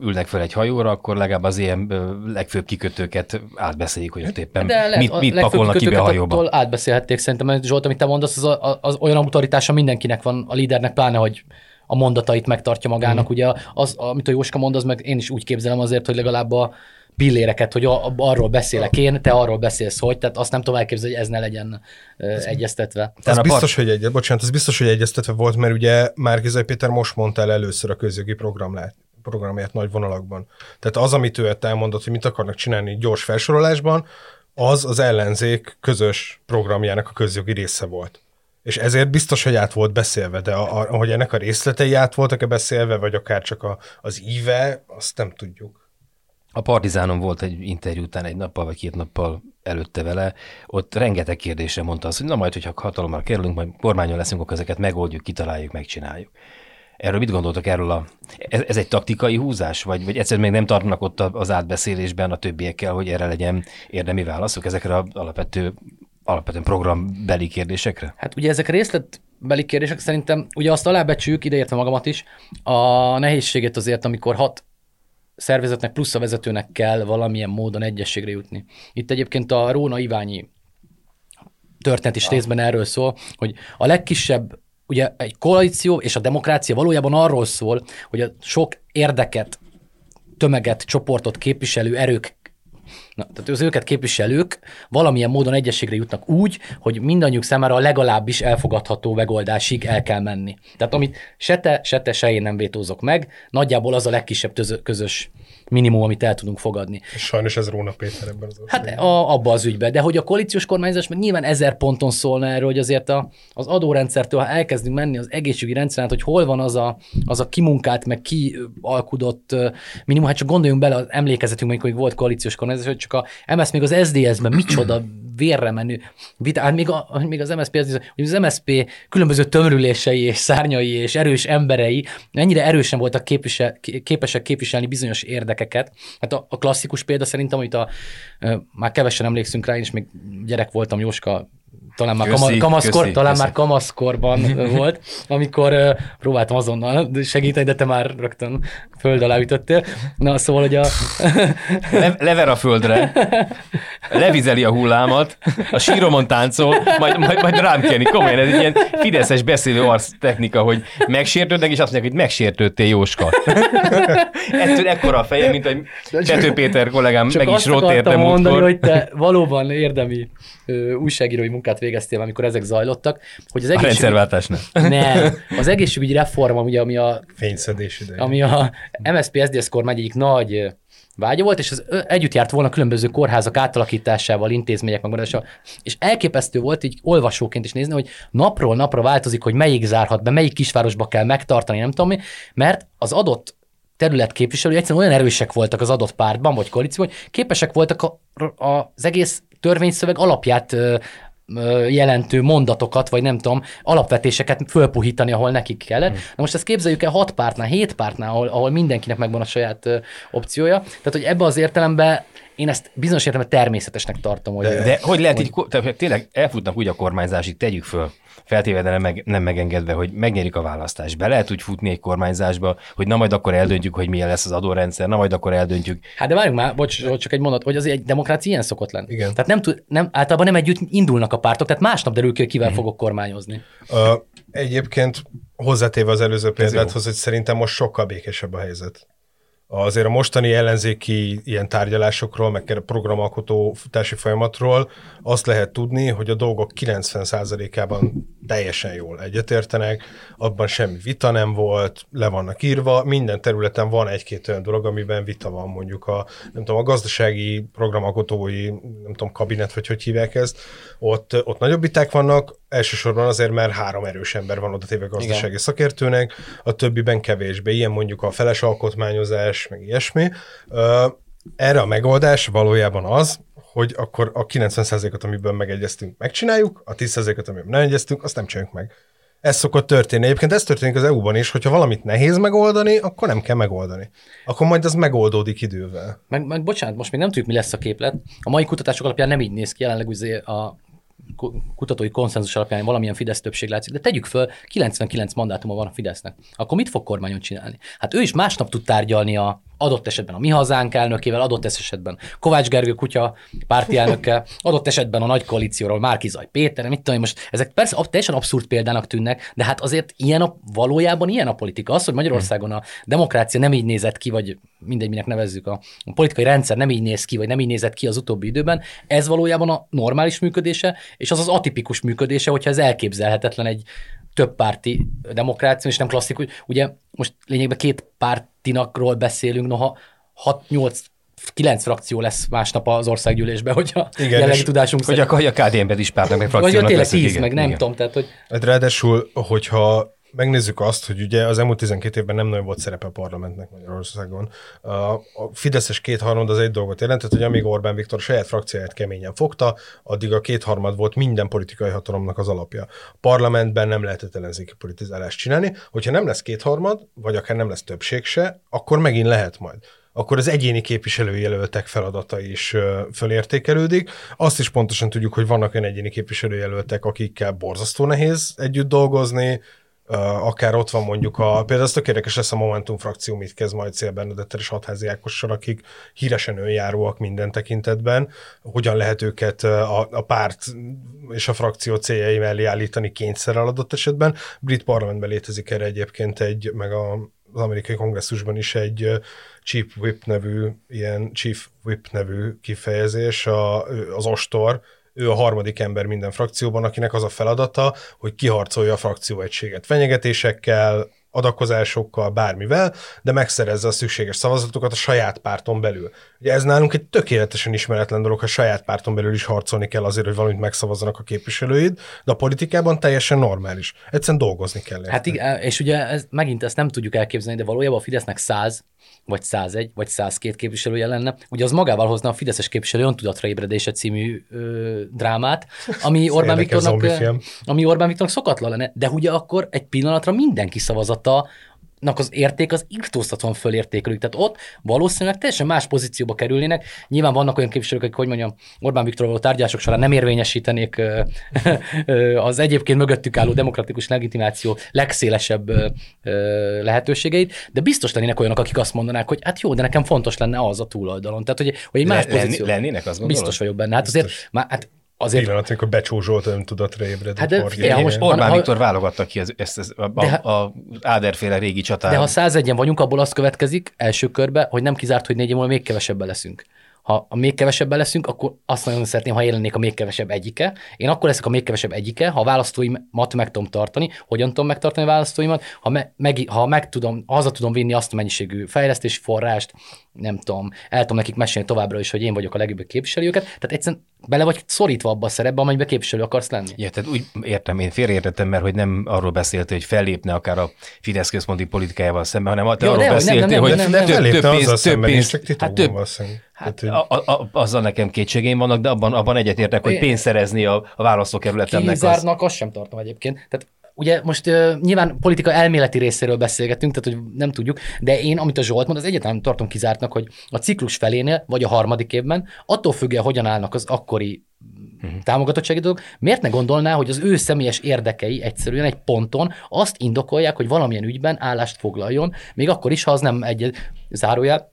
ülnek fel egy hajóra, akkor legalább az ilyen legfőbb kikötőket átbeszéljük, hogy ott éppen De mit, mit pakolnak ki be a hajóba. átbeszélhették szerintem, mert Zsolt, amit te mondasz, az, az, az olyan autoritása mindenkinek van, a lídernek pláne, hogy a mondatait megtartja magának. Mm. Ugye az, amit a Jóska mond, az meg én is úgy képzelem azért, hogy legalább a pilléreket, hogy a, arról beszélek én, te arról beszélsz, hogy, tehát azt nem tudom elképzelni, hogy ez ne legyen ez egyeztetve. Ez biztos, hogy egy, bocsánat, ez biztos, hogy egyeztetve volt, mert ugye Márkizai Péter most mondta el először a közjogi programját programját nagy vonalakban. Tehát az, amit ő elmondott, hogy mit akarnak csinálni gyors felsorolásban, az az ellenzék közös programjának a közjogi része volt. És ezért biztos, hogy át volt beszélve, de a, a, hogy ennek a részletei át voltak-e beszélve, vagy akár csak a, az íve, azt nem tudjuk. A Partizánon volt egy interjú után egy nappal vagy két nappal előtte vele, ott rengeteg kérdésre mondta azt, hogy na majd, hogyha hatalommal kerülünk, majd kormányon leszünk, akkor ezeket megoldjuk, kitaláljuk, megcsináljuk. Erről mit gondoltak erről a... Ez, ez egy taktikai húzás, vagy, vagy egyszerűen még nem tartanak ott az átbeszélésben a többiekkel, hogy erre legyen érdemi válaszok ezekre az alapvető alapvetően programbeli kérdésekre? Hát ugye ezek részletbeli kérdések szerintem, ugye azt alábecsüljük, ideértve magamat is, a nehézséget azért, amikor hat szervezetnek plusz a vezetőnek kell valamilyen módon egyességre jutni. Itt egyébként a Róna Iványi történet is részben erről szól, hogy a legkisebb ugye egy koalíció és a demokrácia valójában arról szól, hogy a sok érdeket, tömeget, csoportot képviselő erők Na, tehát az őket képviselők valamilyen módon egyességre jutnak úgy, hogy mindannyiuk számára a legalábbis elfogadható megoldásig el kell menni. Tehát amit se te, se te, se én nem vétózok meg, nagyjából az a legkisebb közös minimum, amit el tudunk fogadni. Sajnos ez Róna Péter ebben az Hát a, abba az ügyben, de hogy a koalíciós kormányzás meg nyilván ezer ponton szólna erről, hogy azért a, az adórendszertől, ha elkezdünk menni az egészségügyi rendszeren, hogy hol van az a, az a kimunkált, meg kialkudott minimum, hát csak gondoljunk bele az emlékezetünk, hogy volt koalíciós kormányzás, hogy csak a MS még az SZDSZ-ben micsoda (clears throat) vérre menő vita, hát még, a, még az MSZP, az, az MSZP különböző tömörülései és szárnyai és erős emberei ennyire erősen voltak képvisel, képesek képviselni bizonyos érdekeket. Hát a, a klasszikus példa szerintem, amit a, már kevesen emlékszünk rá, én is még gyerek voltam, Jóska talán már, köszi, kamaszkor, köszi, talán köszi. már kamaszkorban (laughs) volt, amikor próbáltam azonnal segíteni, de te már rögtön föld alá ütöttél. Na, szóval, hogy a... (laughs) Le, lever a földre, levizeli a hullámat, a síromon táncol, majd, majd, majd rám kérni. Komolyan, ez egy ilyen fideszes beszélő arc technika, hogy megsértődnek, és azt mondják, hogy megsértődtél Jóska. (laughs) Ettől ekkora a feje, mint hogy Csető Péter kollégám Csak meg is rót érte mondani, hogy te valóban érdemi újságírói munkát végeztél, amikor ezek zajlottak, hogy az egészségügy... A rendszerváltás (laughs) nem. Nem. (laughs) Az egészségügyi reform, ugye, ami a... Fényszedés ideje. Ami a MSZP SZDSZ kormány egyik nagy vágya volt, és az együtt járt volna különböző kórházak átalakításával, intézmények megmaradása, és elképesztő volt így olvasóként is nézni, hogy napról napra változik, hogy melyik zárhat be, melyik kisvárosba kell megtartani, nem tudom mi, mert az adott terület képviselői egyszerűen olyan erősek voltak az adott pártban, vagy koalícióban, hogy képesek voltak a, a, az egész törvényszöveg alapját jelentő mondatokat, vagy nem tudom, alapvetéseket fölpuhítani, ahol nekik kellett. Hmm. Na most ezt képzeljük el hat pártnál, hét pártnál, ahol, ahol mindenkinek megvan a saját opciója. Tehát, hogy ebbe az értelemben én ezt bizonyos értelemben természetesnek tartom. Hogy, de, de hogy lehet hogy... így, tehát tényleg elfutnak úgy a kormányzásig, tegyük föl, feltéve nem, meg, nem megengedve, hogy megnyerjük a választást. Be lehet úgy futni egy kormányzásba, hogy na majd akkor eldöntjük, hogy milyen lesz az adórendszer, na majd akkor eldöntjük. Hát de várjunk már, bocs, bocs csak egy mondat, hogy az egy demokrácia ilyen szokott lenni. Igen. Tehát nem tud, nem, általában nem együtt indulnak a pártok, tehát másnap derül ki, hogy kivel mm. fogok kormányozni. Uh, egyébként hozzátéve az előző példáthoz, hogy szerintem most sokkal békésebb a helyzet azért a mostani ellenzéki ilyen tárgyalásokról, meg programalkotó társi folyamatról azt lehet tudni, hogy a dolgok 90%-ában teljesen jól egyetértenek, abban semmi vita nem volt, le vannak írva, minden területen van egy-két olyan dolog, amiben vita van, mondjuk a, nem tudom, a gazdasági programalkotói, nem tudom, kabinet, vagy hogy hívják ezt, ott, ott nagyobb viták vannak, elsősorban azért, mert három erős ember van oda téve gazdasági Igen. szakértőnek, a többiben kevésbé, ilyen mondjuk a feles alkotmányozás, meg ilyesmi. Erre a megoldás valójában az, hogy akkor a 90%-ot, amiből megegyeztünk, megcsináljuk, a 10%-ot, amiben nem egyeztünk, azt nem csináljuk meg. Ez szokott történni. Egyébként ez történik az EU-ban is, hogyha valamit nehéz megoldani, akkor nem kell megoldani. Akkor majd az megoldódik idővel. Meg, meg bocsánat, most még nem tudjuk, mi lesz a képlet. A mai kutatások alapján nem így néz ki, jelenleg ugye a kutatói konszenzus alapján valamilyen Fidesz többség látszik, de tegyük föl, 99 mandátuma van a Fidesznek. Akkor mit fog kormányon csinálni? Hát ő is másnap tud tárgyalni a adott esetben a Mi Hazánk elnökével, adott esetben Kovács Gergő kutya párti elnökkel, adott esetben a nagy koalícióról Márkizaj Péter, mit tudom, most ezek persze teljesen abszurd példának tűnnek, de hát azért ilyen a, valójában ilyen a politika. Az, hogy Magyarországon a demokrácia nem így nézett ki, vagy mindegy, minek nevezzük, a, a politikai rendszer nem így néz ki, vagy nem így nézett ki az utóbbi időben, ez valójában a normális működése, és az az atipikus működése, hogyha ez elképzelhetetlen egy több párti demokrácia, és nem klasszikus. Ugye most lényegben két pártinakról beszélünk, noha 6-8 kilenc frakció lesz másnap az országgyűlésben, hogyha igen, jelenlegi tudásunk Hogy a, a KDN-ben is pártnak meg frakciónak Vagy tényleg tíz, meg nem igen. tudom. Tehát, hogy... Hát ráadásul, hogyha megnézzük azt, hogy ugye az elmúlt 12 évben nem nagyon volt szerepe a parlamentnek Magyarországon. A Fideszes kétharmad az egy dolgot jelentett, hogy amíg Orbán Viktor saját frakcióját keményen fogta, addig a kétharmad volt minden politikai hatalomnak az alapja. A parlamentben nem lehetett ellenzéki politizálást csinálni. Hogyha nem lesz kétharmad, vagy akár nem lesz többség se, akkor megint lehet majd akkor az egyéni képviselőjelöltek feladata is fölértékelődik. Azt is pontosan tudjuk, hogy vannak olyan egyéni képviselőjelöltek, akikkel borzasztó nehéz együtt dolgozni, akár ott van mondjuk a, például az tök érdekes lesz a Momentum frakció, mit kezd majd Cél Bernadettel és Hatházi Ákossal, akik híresen önjáróak minden tekintetben, hogyan lehet őket a, a párt és a frakció céljai mellé állítani kényszerrel adott esetben. Brit parlamentben létezik erre egyébként egy, meg a, az amerikai kongresszusban is egy Chief Whip nevű, ilyen Chief Whip nevű kifejezés, a, az ostor, ő a harmadik ember minden frakcióban, akinek az a feladata, hogy kiharcolja a frakció egységet fenyegetésekkel, adakozásokkal, bármivel, de megszerezze a szükséges szavazatokat a saját párton belül. Ugye ez nálunk egy tökéletesen ismeretlen dolog, ha saját párton belül is harcolni kell azért, hogy valamit megszavazzanak a képviselőid, de a politikában teljesen normális. Egyszerűen dolgozni kell. Hát igen, és ugye ez, megint ezt nem tudjuk elképzelni, de valójában a Fidesznek 100 vagy 101, vagy 102 képviselője lenne, ugye az magával hozna a Fideszes képviselő öntudatra ébredése című ö, drámát, ami Orbán, Viktornak, ami Orbán Viktornak szokatlan lenne, de ugye akkor egy pillanatra mindenki szavazata az érték az irtóztatóan fölértékelődik. Tehát ott valószínűleg teljesen más pozícióba kerülnének. Nyilván vannak olyan képviselők, akik, hogy mondjam, Orbán Viktor való tárgyások során nem érvényesítenék az egyébként mögöttük álló demokratikus legitimáció legszélesebb lehetőségeit, de biztos lennének olyanok, akik azt mondanák, hogy hát jó, de nekem fontos lenne az a túloldalon. Tehát, hogy, hogy egy más Le, pozíció. Lennének, azt Biztos vagyok benne. Hát azért, már, hát azért... Pillanat, amikor becsúzsolt öntudatra ébred. Hát de, figyelj, most Orbán ha, Viktor válogatta ki az, ezt, ezt, a, a, a Áderféle régi csatát. De ha 101 vagyunk, abból az következik első körbe, hogy nem kizárt, hogy négy múlva még kevesebben leszünk ha a még kevesebben leszünk, akkor azt nagyon szeretném, ha jelennék a még kevesebb egyike. Én akkor leszek a még kevesebb egyike, ha a választóimat meg tudom tartani. Hogyan tudom megtartani a választóimat? Ha, me, meg, ha meg tudom, haza tudom vinni azt a mennyiségű fejlesztési forrást, nem tudom, el tudom nekik mesélni továbbra is, hogy én vagyok a legjobb képviselőket. Tehát egyszerűen bele vagy szorítva abba a szerepbe, amelyben képviselő akarsz lenni. Ja, tehát úgy értem, én félreértettem, mert hogy nem arról beszélt, hogy fellépne akár a Fidesz központi politikájával szemben, hanem Jó, arról beszélt, hogy több, több pénz, több pénz, hát több, Hát a, a, azzal nekem kétségeim vannak, de abban, abban egyetértek, hogy pénzt szerezni a, a választókerületemnek. Kizárnak, az... azt sem tartom egyébként. Tehát ugye most uh, nyilván politika elméleti részéről beszélgetünk, tehát hogy nem tudjuk, de én, amit a Zsolt mond, az egyáltalán tartom kizártnak, hogy a ciklus felénél, vagy a harmadik évben, attól függően, hogyan állnak az akkori uh-huh. támogatottsági dolgok, miért ne gondolná, hogy az ő személyes érdekei egyszerűen egy ponton azt indokolják, hogy valamilyen ügyben állást foglaljon, még akkor is, ha az nem egy zárójel,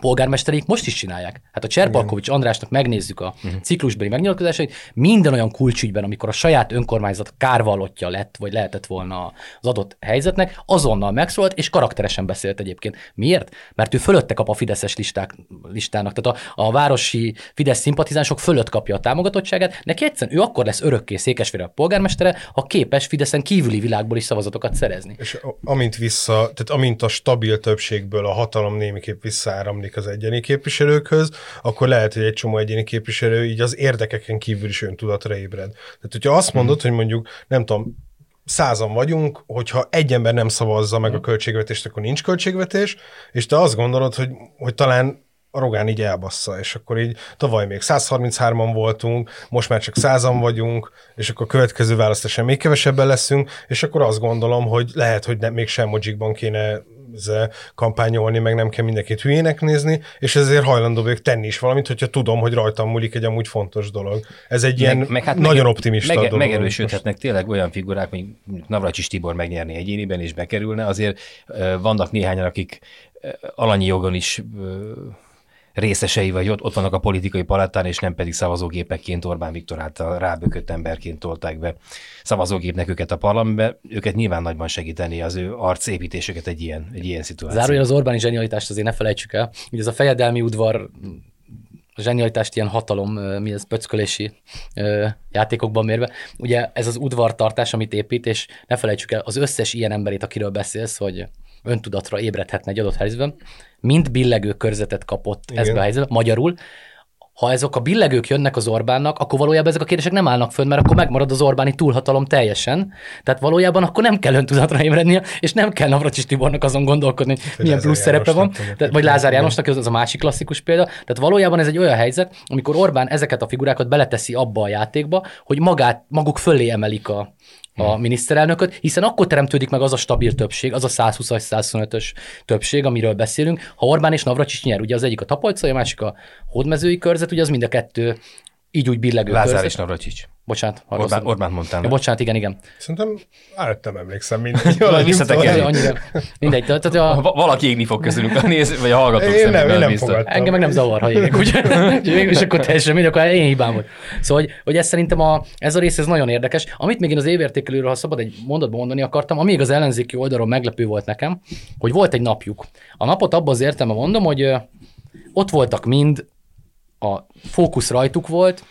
polgármestereik most is csinálják. Hát a Cserpalkovics Andrásnak megnézzük a uh-huh. ciklusbeli megnyilatkozásait, minden olyan kulcsügyben, amikor a saját önkormányzat kárvallottja lett, vagy lehetett volna az adott helyzetnek, azonnal megszólalt, és karakteresen beszélt egyébként. Miért? Mert ő fölötte kap a Fideszes listák, listának, tehát a, a városi Fidesz szimpatizánsok fölött kapja a támogatottságát, neki egyszerűen ő akkor lesz örökké Székesfélre a polgármestere, ha képes Fideszen kívüli világból is szavazatokat szerezni. És amint vissza, tehát amint a stabil többségből a hatalom némiképp visszaáram áramlik az egyéni képviselőkhöz, akkor lehet, hogy egy csomó egyéni képviselő így az érdekeken kívül is öntudatra ébred. Tehát, hogyha azt mondod, hmm. hogy mondjuk, nem tudom, százan vagyunk, hogyha egy ember nem szavazza meg a költségvetést, akkor nincs költségvetés, és te azt gondolod, hogy, hogy talán a Rogán így elbassza, és akkor így tavaly még 133-an voltunk, most már csak 100-an vagyunk, és akkor a következő választáson még kevesebben leszünk, és akkor azt gondolom, hogy lehet, hogy nem, még sem mojikban kéne kampányolni, meg nem kell mindenkit hülyének nézni, és ezért hajlandó vagyok tenni is valamit, hogyha tudom, hogy rajtam múlik egy amúgy fontos dolog. Ez egy meg, ilyen meg, hát nagyon meg, optimista meg, dolog. Megerősödhetnek tényleg olyan figurák, hogy Navracsis Tibor megnyerni egyéniben és bekerülne, azért vannak néhányan, akik alanyi jogon is részesei, vagy ott, ott vannak a politikai palettán, és nem pedig szavazógépekként Orbán Viktor által rábökött emberként tolták be szavazógépnek őket a parlamentbe. Őket nyilván nagyban segíteni az ő arcépítésüket egy ilyen, egy ilyen szituáció. Zárójel az Orbáni zsenialitást azért ne felejtsük el. Ugye ez a fejedelmi udvar zsenialitást ilyen hatalom, mi ez pöckölési játékokban mérve. Ugye ez az udvartartás, amit épít, és ne felejtsük el, az összes ilyen emberét, akiről beszélsz, hogy öntudatra ébredhetne egy adott helyzetben, mind billegő körzetet kapott Igen. ezbe a helyzetbe, magyarul, ha ezek a billegők jönnek az Orbánnak, akkor valójában ezek a kérdések nem állnak fönn, mert akkor megmarad az Orbáni túlhatalom teljesen. Tehát valójában akkor nem kell öntudatra ébrednie, és nem kell Navracsis Tibornak azon gondolkodni, hogy milyen plusz szerepe van. Tehát, vagy Lázár Jánosnak, ez az a másik klasszikus példa. Tehát valójában ez egy olyan helyzet, amikor Orbán ezeket a figurákat beleteszi abba a játékba, hogy magát, maguk fölé emelik a, a hmm. miniszterelnököt, hiszen akkor teremtődik meg az a stabil többség, az a 120-as, 125-ös többség, amiről beszélünk. Ha Orbán és Navracsics nyer, ugye az egyik a tapolcai, a másik a hódmezői körzet, ugye az mind a kettő így úgy billegő Lázár körzet. és Navracsics. Bocsánat. Orbán, Orbán mondtál. Ja, bocsánat, igen, igen. Szerintem álltam emlékszem (laughs) mindegy. Visszatekerni. Annyira, mindegy. Tehát, a... Valaki égni fog közülünk a néz, vagy a hallgatók én nem, én nem fogadtam. Engem meg nem zavar, ha égek, ugye? (laughs) Végül akkor teljesen mindegy, akkor én hibám volt. Szóval, hogy, hogy ez szerintem a, ez a rész ez nagyon érdekes. Amit még én az évértékelőről, ha szabad egy mondatban mondani akartam, ami az ellenzéki oldalról meglepő volt nekem, hogy volt egy napjuk. A napot abban az értelme mondom, hogy ott voltak mind, a fókusz rajtuk volt,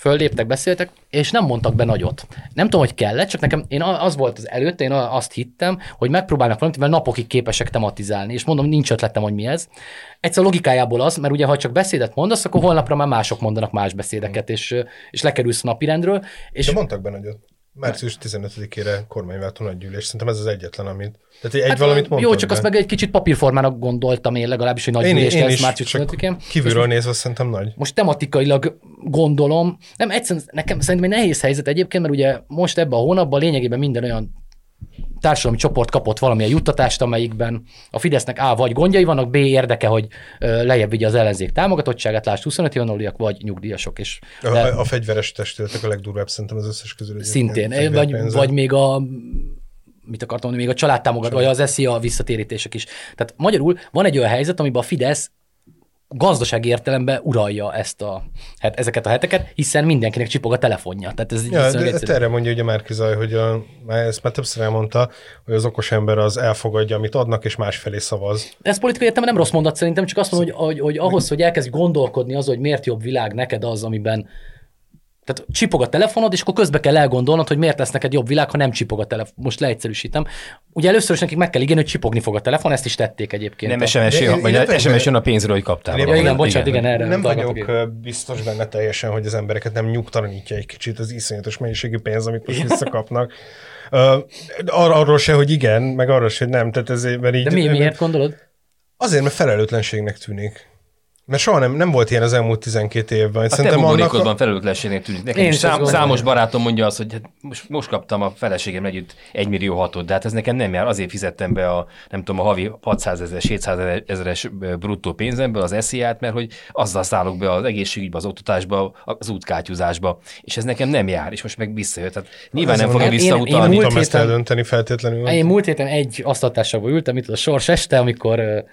fölléptek, beszéltek, és nem mondtak be nagyot. Nem tudom, hogy kellett, csak nekem én az volt az előtte, én azt hittem, hogy megpróbálnak valamit, mert napokig képesek tematizálni, és mondom, nincs ötletem, hogy mi ez. Egyszer logikájából az, mert ugye ha csak beszédet mondasz, akkor holnapra már mások mondanak más beszédeket, és, és lekerülsz a napirendről. És... De mondtak be nagyot. Március 15-ére kormányváltó nagygyűlés. Szerintem ez az egyetlen, amit... Tehát egy hát, valamit mondtam. Jó, csak be. azt meg egy kicsit papírformának gondoltam én legalábbis, hogy nagygyűlés én, én lesz március 15-én. Kívülről nézve szerintem nagy. Most tematikailag gondolom, nem egyszerűen nekem szerintem egy nehéz helyzet egyébként, mert ugye most ebben a hónapban lényegében minden olyan társadalmi csoport kapott valamilyen juttatást, amelyikben a Fidesznek A vagy gondjai vannak, B érdeke, hogy lejjebb vigye az ellenzék támogatottságát, lásd 25 éven vagy nyugdíjasok. És a, le... a, a fegyveres testületek a legdurvább szerintem az összes közül. Szintén, vagy, vagy még a mit akartam mondani, még a családtámogat, vagy az SZIA visszatérítések is. Tehát magyarul van egy olyan helyzet, amiben a Fidesz gazdasági értelemben uralja ezt a, hát ezeket a heteket, hiszen mindenkinek csipog a telefonja. Tehát ez ja, de ezt erre mondja ugye Márki Zaj, hogy a, ezt már többször elmondta, hogy az okos ember az elfogadja, amit adnak, és másfelé szavaz. Ez politikai értelemben nem rossz mondat szerintem, csak azt mondom, hogy, hogy, hogy ahhoz, hogy elkezd gondolkodni az, hogy miért jobb világ neked az, amiben tehát csipog a telefonod, és akkor közbe kell elgondolnod, hogy miért lesz neked jobb világ, ha nem csipog a telefon. Most leegyszerűsítem. Ugye először is nekik meg kell igényelni, hogy csipogni fog a telefon, ezt is tették egyébként. Nem SMS, jön, vagy SMS jön a pénzről, hogy kaptál. Ja, igen, bocsánat, igen, igen, erre. Nem vagyok biztos benne teljesen, hogy az embereket nem nyugtalanítja egy kicsit az iszonyatos mennyiségű pénz, amit most visszakapnak. Uh, ar- arról se, hogy igen, meg arról se, hogy nem. Tehát ez, mert így, De mi, miért gondolod? Azért, mert felelőtlenségnek tűnik. Mert soha nem, nem volt ilyen az elmúlt 12 évben. A Szerintem te annak a... felelőtlenségnek tűnik. Nekem Én szám, számos barátom mondja azt, hogy hát most, most kaptam a feleségem együtt 1 millió hatot, de hát ez nekem nem jár. Azért fizettem be a, nem tudom, a havi 600 ezer, 700 ezeres bruttó pénzemből az esziát, mert hogy azzal szállok be az egészségügybe, az oktatásba, az útkátyúzásba, és ez nekem nem jár, és most meg visszajött. Tehát nyilván nem fogja visszautalni. Én, én múlt héten, eldönteni feltétlenül. Én múlt héten egy asztaltásával ültem itt a sors este, amikor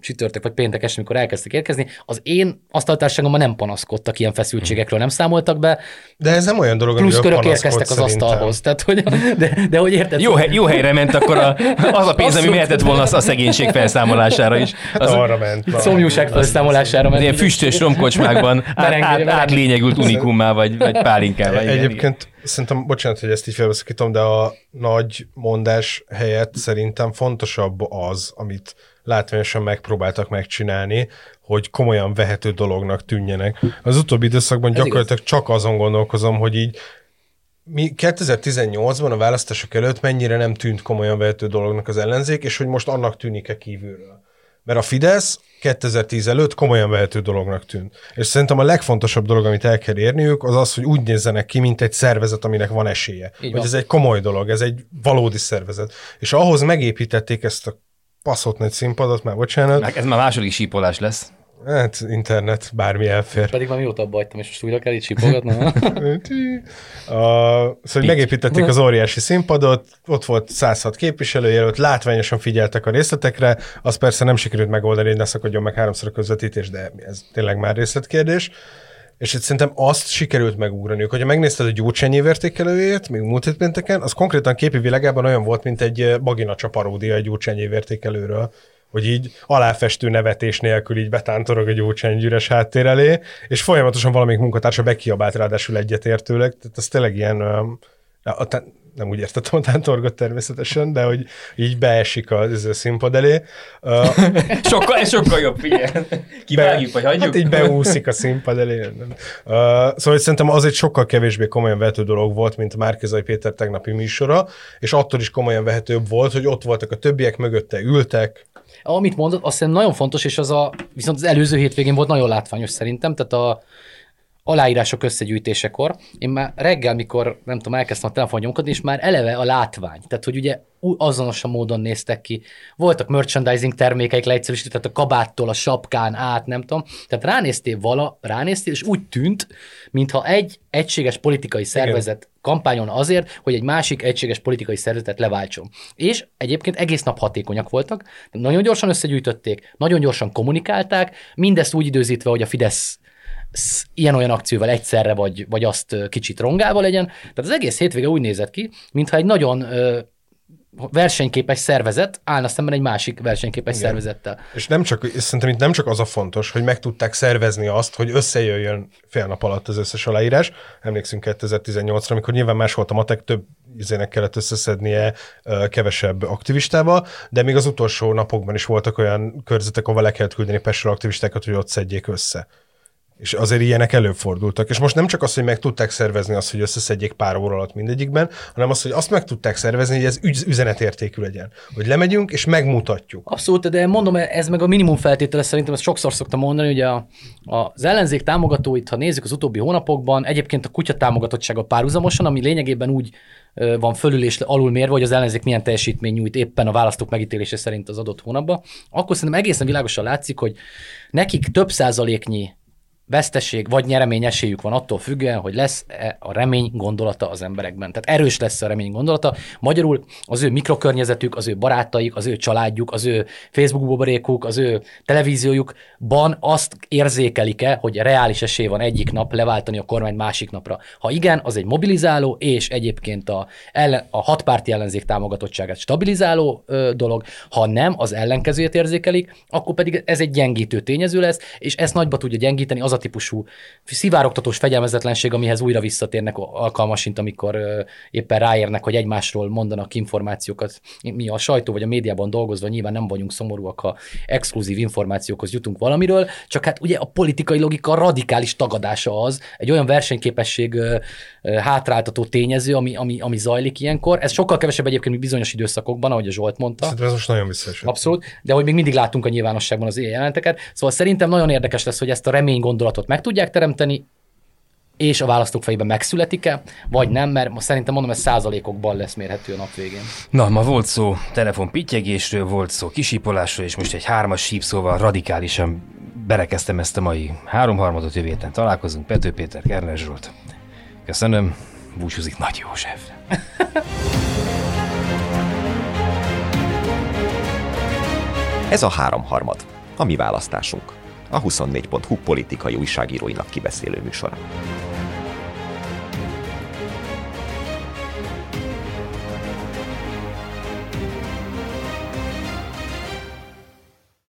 csütörtök vagy péntek este, amikor elkezdtek érkezni, az én asztaltárságomban nem panaszkodtak ilyen feszültségekről, nem számoltak be. De ez nem olyan dolog, Plusz körök érkeztek az asztalhoz. Tehát, hogy, de, de hogy érted? Jó, hely, jó helyre ment akkor a, az a pénz, ami mehetett volna a szegénység felszámolására is. Hát az arra ment. Szomjúság felszámolására ment. Ilyen füstös romkocsmákban (laughs) át, át, átlényegült unikummá, vagy, vagy pálinkával. Egyébként szerintem, bocsánat, hogy ezt így felveszakítom, de a nagy mondás helyett szerintem fontosabb az, amit látványosan megpróbáltak megcsinálni, hogy komolyan vehető dolognak tűnjenek. Az utóbbi időszakban gyakorlatilag csak azon gondolkozom, hogy így mi 2018-ban a választások előtt mennyire nem tűnt komolyan vehető dolognak az ellenzék, és hogy most annak tűnik-e kívülről. Mert a Fidesz 2010 előtt komolyan vehető dolognak tűnt. És szerintem a legfontosabb dolog, amit el kell érniük, az az, hogy úgy nézzenek ki, mint egy szervezet, aminek van esélye. Így hogy ez egy komoly dolog, ez egy valódi szervezet. És ahhoz megépítették ezt a passzott nagy színpadot, már bocsánat. Ez már második sípolás lesz. Hát internet, bármi elfér. Pedig már mióta abba hagytam, és most újra kell itt csipogatnom. uh, (laughs) szóval megépítették az óriási színpadot, ott volt 106 képviselőjelölt, látványosan figyeltek a részletekre, az persze nem sikerült megoldani, hogy ne szakadjon meg háromszor a közvetítés, de ez tényleg már részletkérdés. És itt szerintem azt sikerült megugrani. Hogyha megnézted a Gyurcsányi értékelőjét, még múlt hét pénteken, az konkrétan képi világában olyan volt, mint egy Bagina paródia egy Gyurcsányi értékelőről hogy így aláfestő nevetés nélkül így betántorog egy gyógycsány üres háttér elé, és folyamatosan valamelyik munkatársa bekiabált ráadásul egyetértőleg, tehát ez tényleg ilyen, nem úgy értettem a tántorgot természetesen, de hogy így beesik az, a színpad elé. (laughs) sokkal, sokkal jobb, figyelj. Kivágjuk, vagy hagyjuk? Hát így beúszik a színpad elé. Nem. Uh, szóval szerintem az egy sokkal kevésbé komolyan vehető dolog volt, mint a Márkizai Péter tegnapi műsora, és attól is komolyan vehetőbb volt, hogy ott voltak a többiek, mögötte ültek, amit mondott, azt hiszem nagyon fontos, és az a, viszont az előző hétvégén volt nagyon látványos szerintem, tehát a aláírások összegyűjtésekor, én már reggel, mikor nem tudom, elkezdtem a telefon nyomkodni, és már eleve a látvány, tehát hogy ugye azonosan módon néztek ki. Voltak merchandising termékeik leegyszerűsített, tehát a kabáttól a sapkán át, nem tudom. Tehát ránéztél vala, ránéztél, és úgy tűnt, mintha egy egységes politikai szervezet Igen. kampányon azért, hogy egy másik egységes politikai szervezetet leváltson. És egyébként egész nap hatékonyak voltak, nagyon gyorsan összegyűjtötték, nagyon gyorsan kommunikálták, mindezt úgy időzítve, hogy a Fidesz ilyen-olyan akcióval egyszerre, vagy, vagy azt kicsit rongálva legyen. Tehát az egész hétvége úgy nézett ki, mintha egy nagyon versenyképes szervezet állna szemben egy másik versenyképes Igen. szervezettel. És nem csak, és szerintem itt nem csak az a fontos, hogy meg tudták szervezni azt, hogy összejöjjön fél nap alatt az összes aláírás. Emlékszünk 2018-ra, amikor nyilván más volt a matek, több izének kellett összeszednie kevesebb aktivistával, de még az utolsó napokban is voltak olyan körzetek, ahol le kellett küldeni Pestről aktivistákat, hogy ott szedjék össze. És azért ilyenek előfordultak. És most nem csak az, hogy meg tudták szervezni azt, hogy összeszedjék pár óra alatt mindegyikben, hanem azt, hogy azt meg tudták szervezni, hogy ez üzenetértékű legyen. Hogy lemegyünk és megmutatjuk. Abszolút, de mondom, ez meg a minimum feltétele szerintem, ezt sokszor szoktam mondani, hogy a, az ellenzék támogatóit, ha nézzük az utóbbi hónapokban, egyébként a kutya támogatottsága párhuzamosan, ami lényegében úgy van fölül és alul mérve, hogy az ellenzék milyen teljesítmény nyújt éppen a választók megítélése szerint az adott hónapban, akkor szerintem egészen világosan látszik, hogy nekik több százaléknyi veszteség vagy nyeremény esélyük van attól függően, hogy lesz -e a remény gondolata az emberekben. Tehát erős lesz a remény gondolata. Magyarul az ő mikrokörnyezetük, az ő barátaik, az ő családjuk, az ő Facebook buborékuk, az ő televíziójukban azt érzékelik-e, hogy reális esély van egyik nap leváltani a kormányt másik napra. Ha igen, az egy mobilizáló, és egyébként a, ellen, a hatpárti ellenzék támogatottságát stabilizáló ö, dolog. Ha nem, az ellenkezőjét érzékelik, akkor pedig ez egy gyengítő tényező lesz, és ezt nagyba tudja gyengíteni az a típusú szivárogtatós fegyelmezetlenség, amihez újra visszatérnek alkalmasint, amikor éppen ráérnek, hogy egymásról mondanak információkat. Mi a sajtó vagy a médiában dolgozva nyilván nem vagyunk szomorúak, ha exkluzív információkhoz jutunk valamiről, csak hát ugye a politikai logika radikális tagadása az, egy olyan versenyképesség hátráltató tényező, ami, ami, ami zajlik ilyenkor. Ez sokkal kevesebb egyébként, mint bizonyos időszakokban, ahogy a Zsolt mondta. Szerintem ez most nagyon visszaesett. Abszolút, de hogy még mindig látunk a nyilvánosságban az ilyen jelenteket. Szóval szerintem nagyon érdekes lesz, hogy ezt a remény gondolatot meg tudják teremteni, és a választók fejében megszületik-e, vagy nem, mert most szerintem mondom, ez százalékokban lesz mérhető a nap végén. Na, ma volt szó telefon pittyegésről, volt szó kisípolásról, és most egy hármas sípszóval radikálisan berekeztem ezt a mai háromharmadot jövő héten találkozunk. Pető Péter, Kerner Zsolt. Köszönöm, búcsúzik Nagy József. Ez a háromharmad, a mi választásunk. A 24.hu politikai újságíróinak kibeszélő műsora.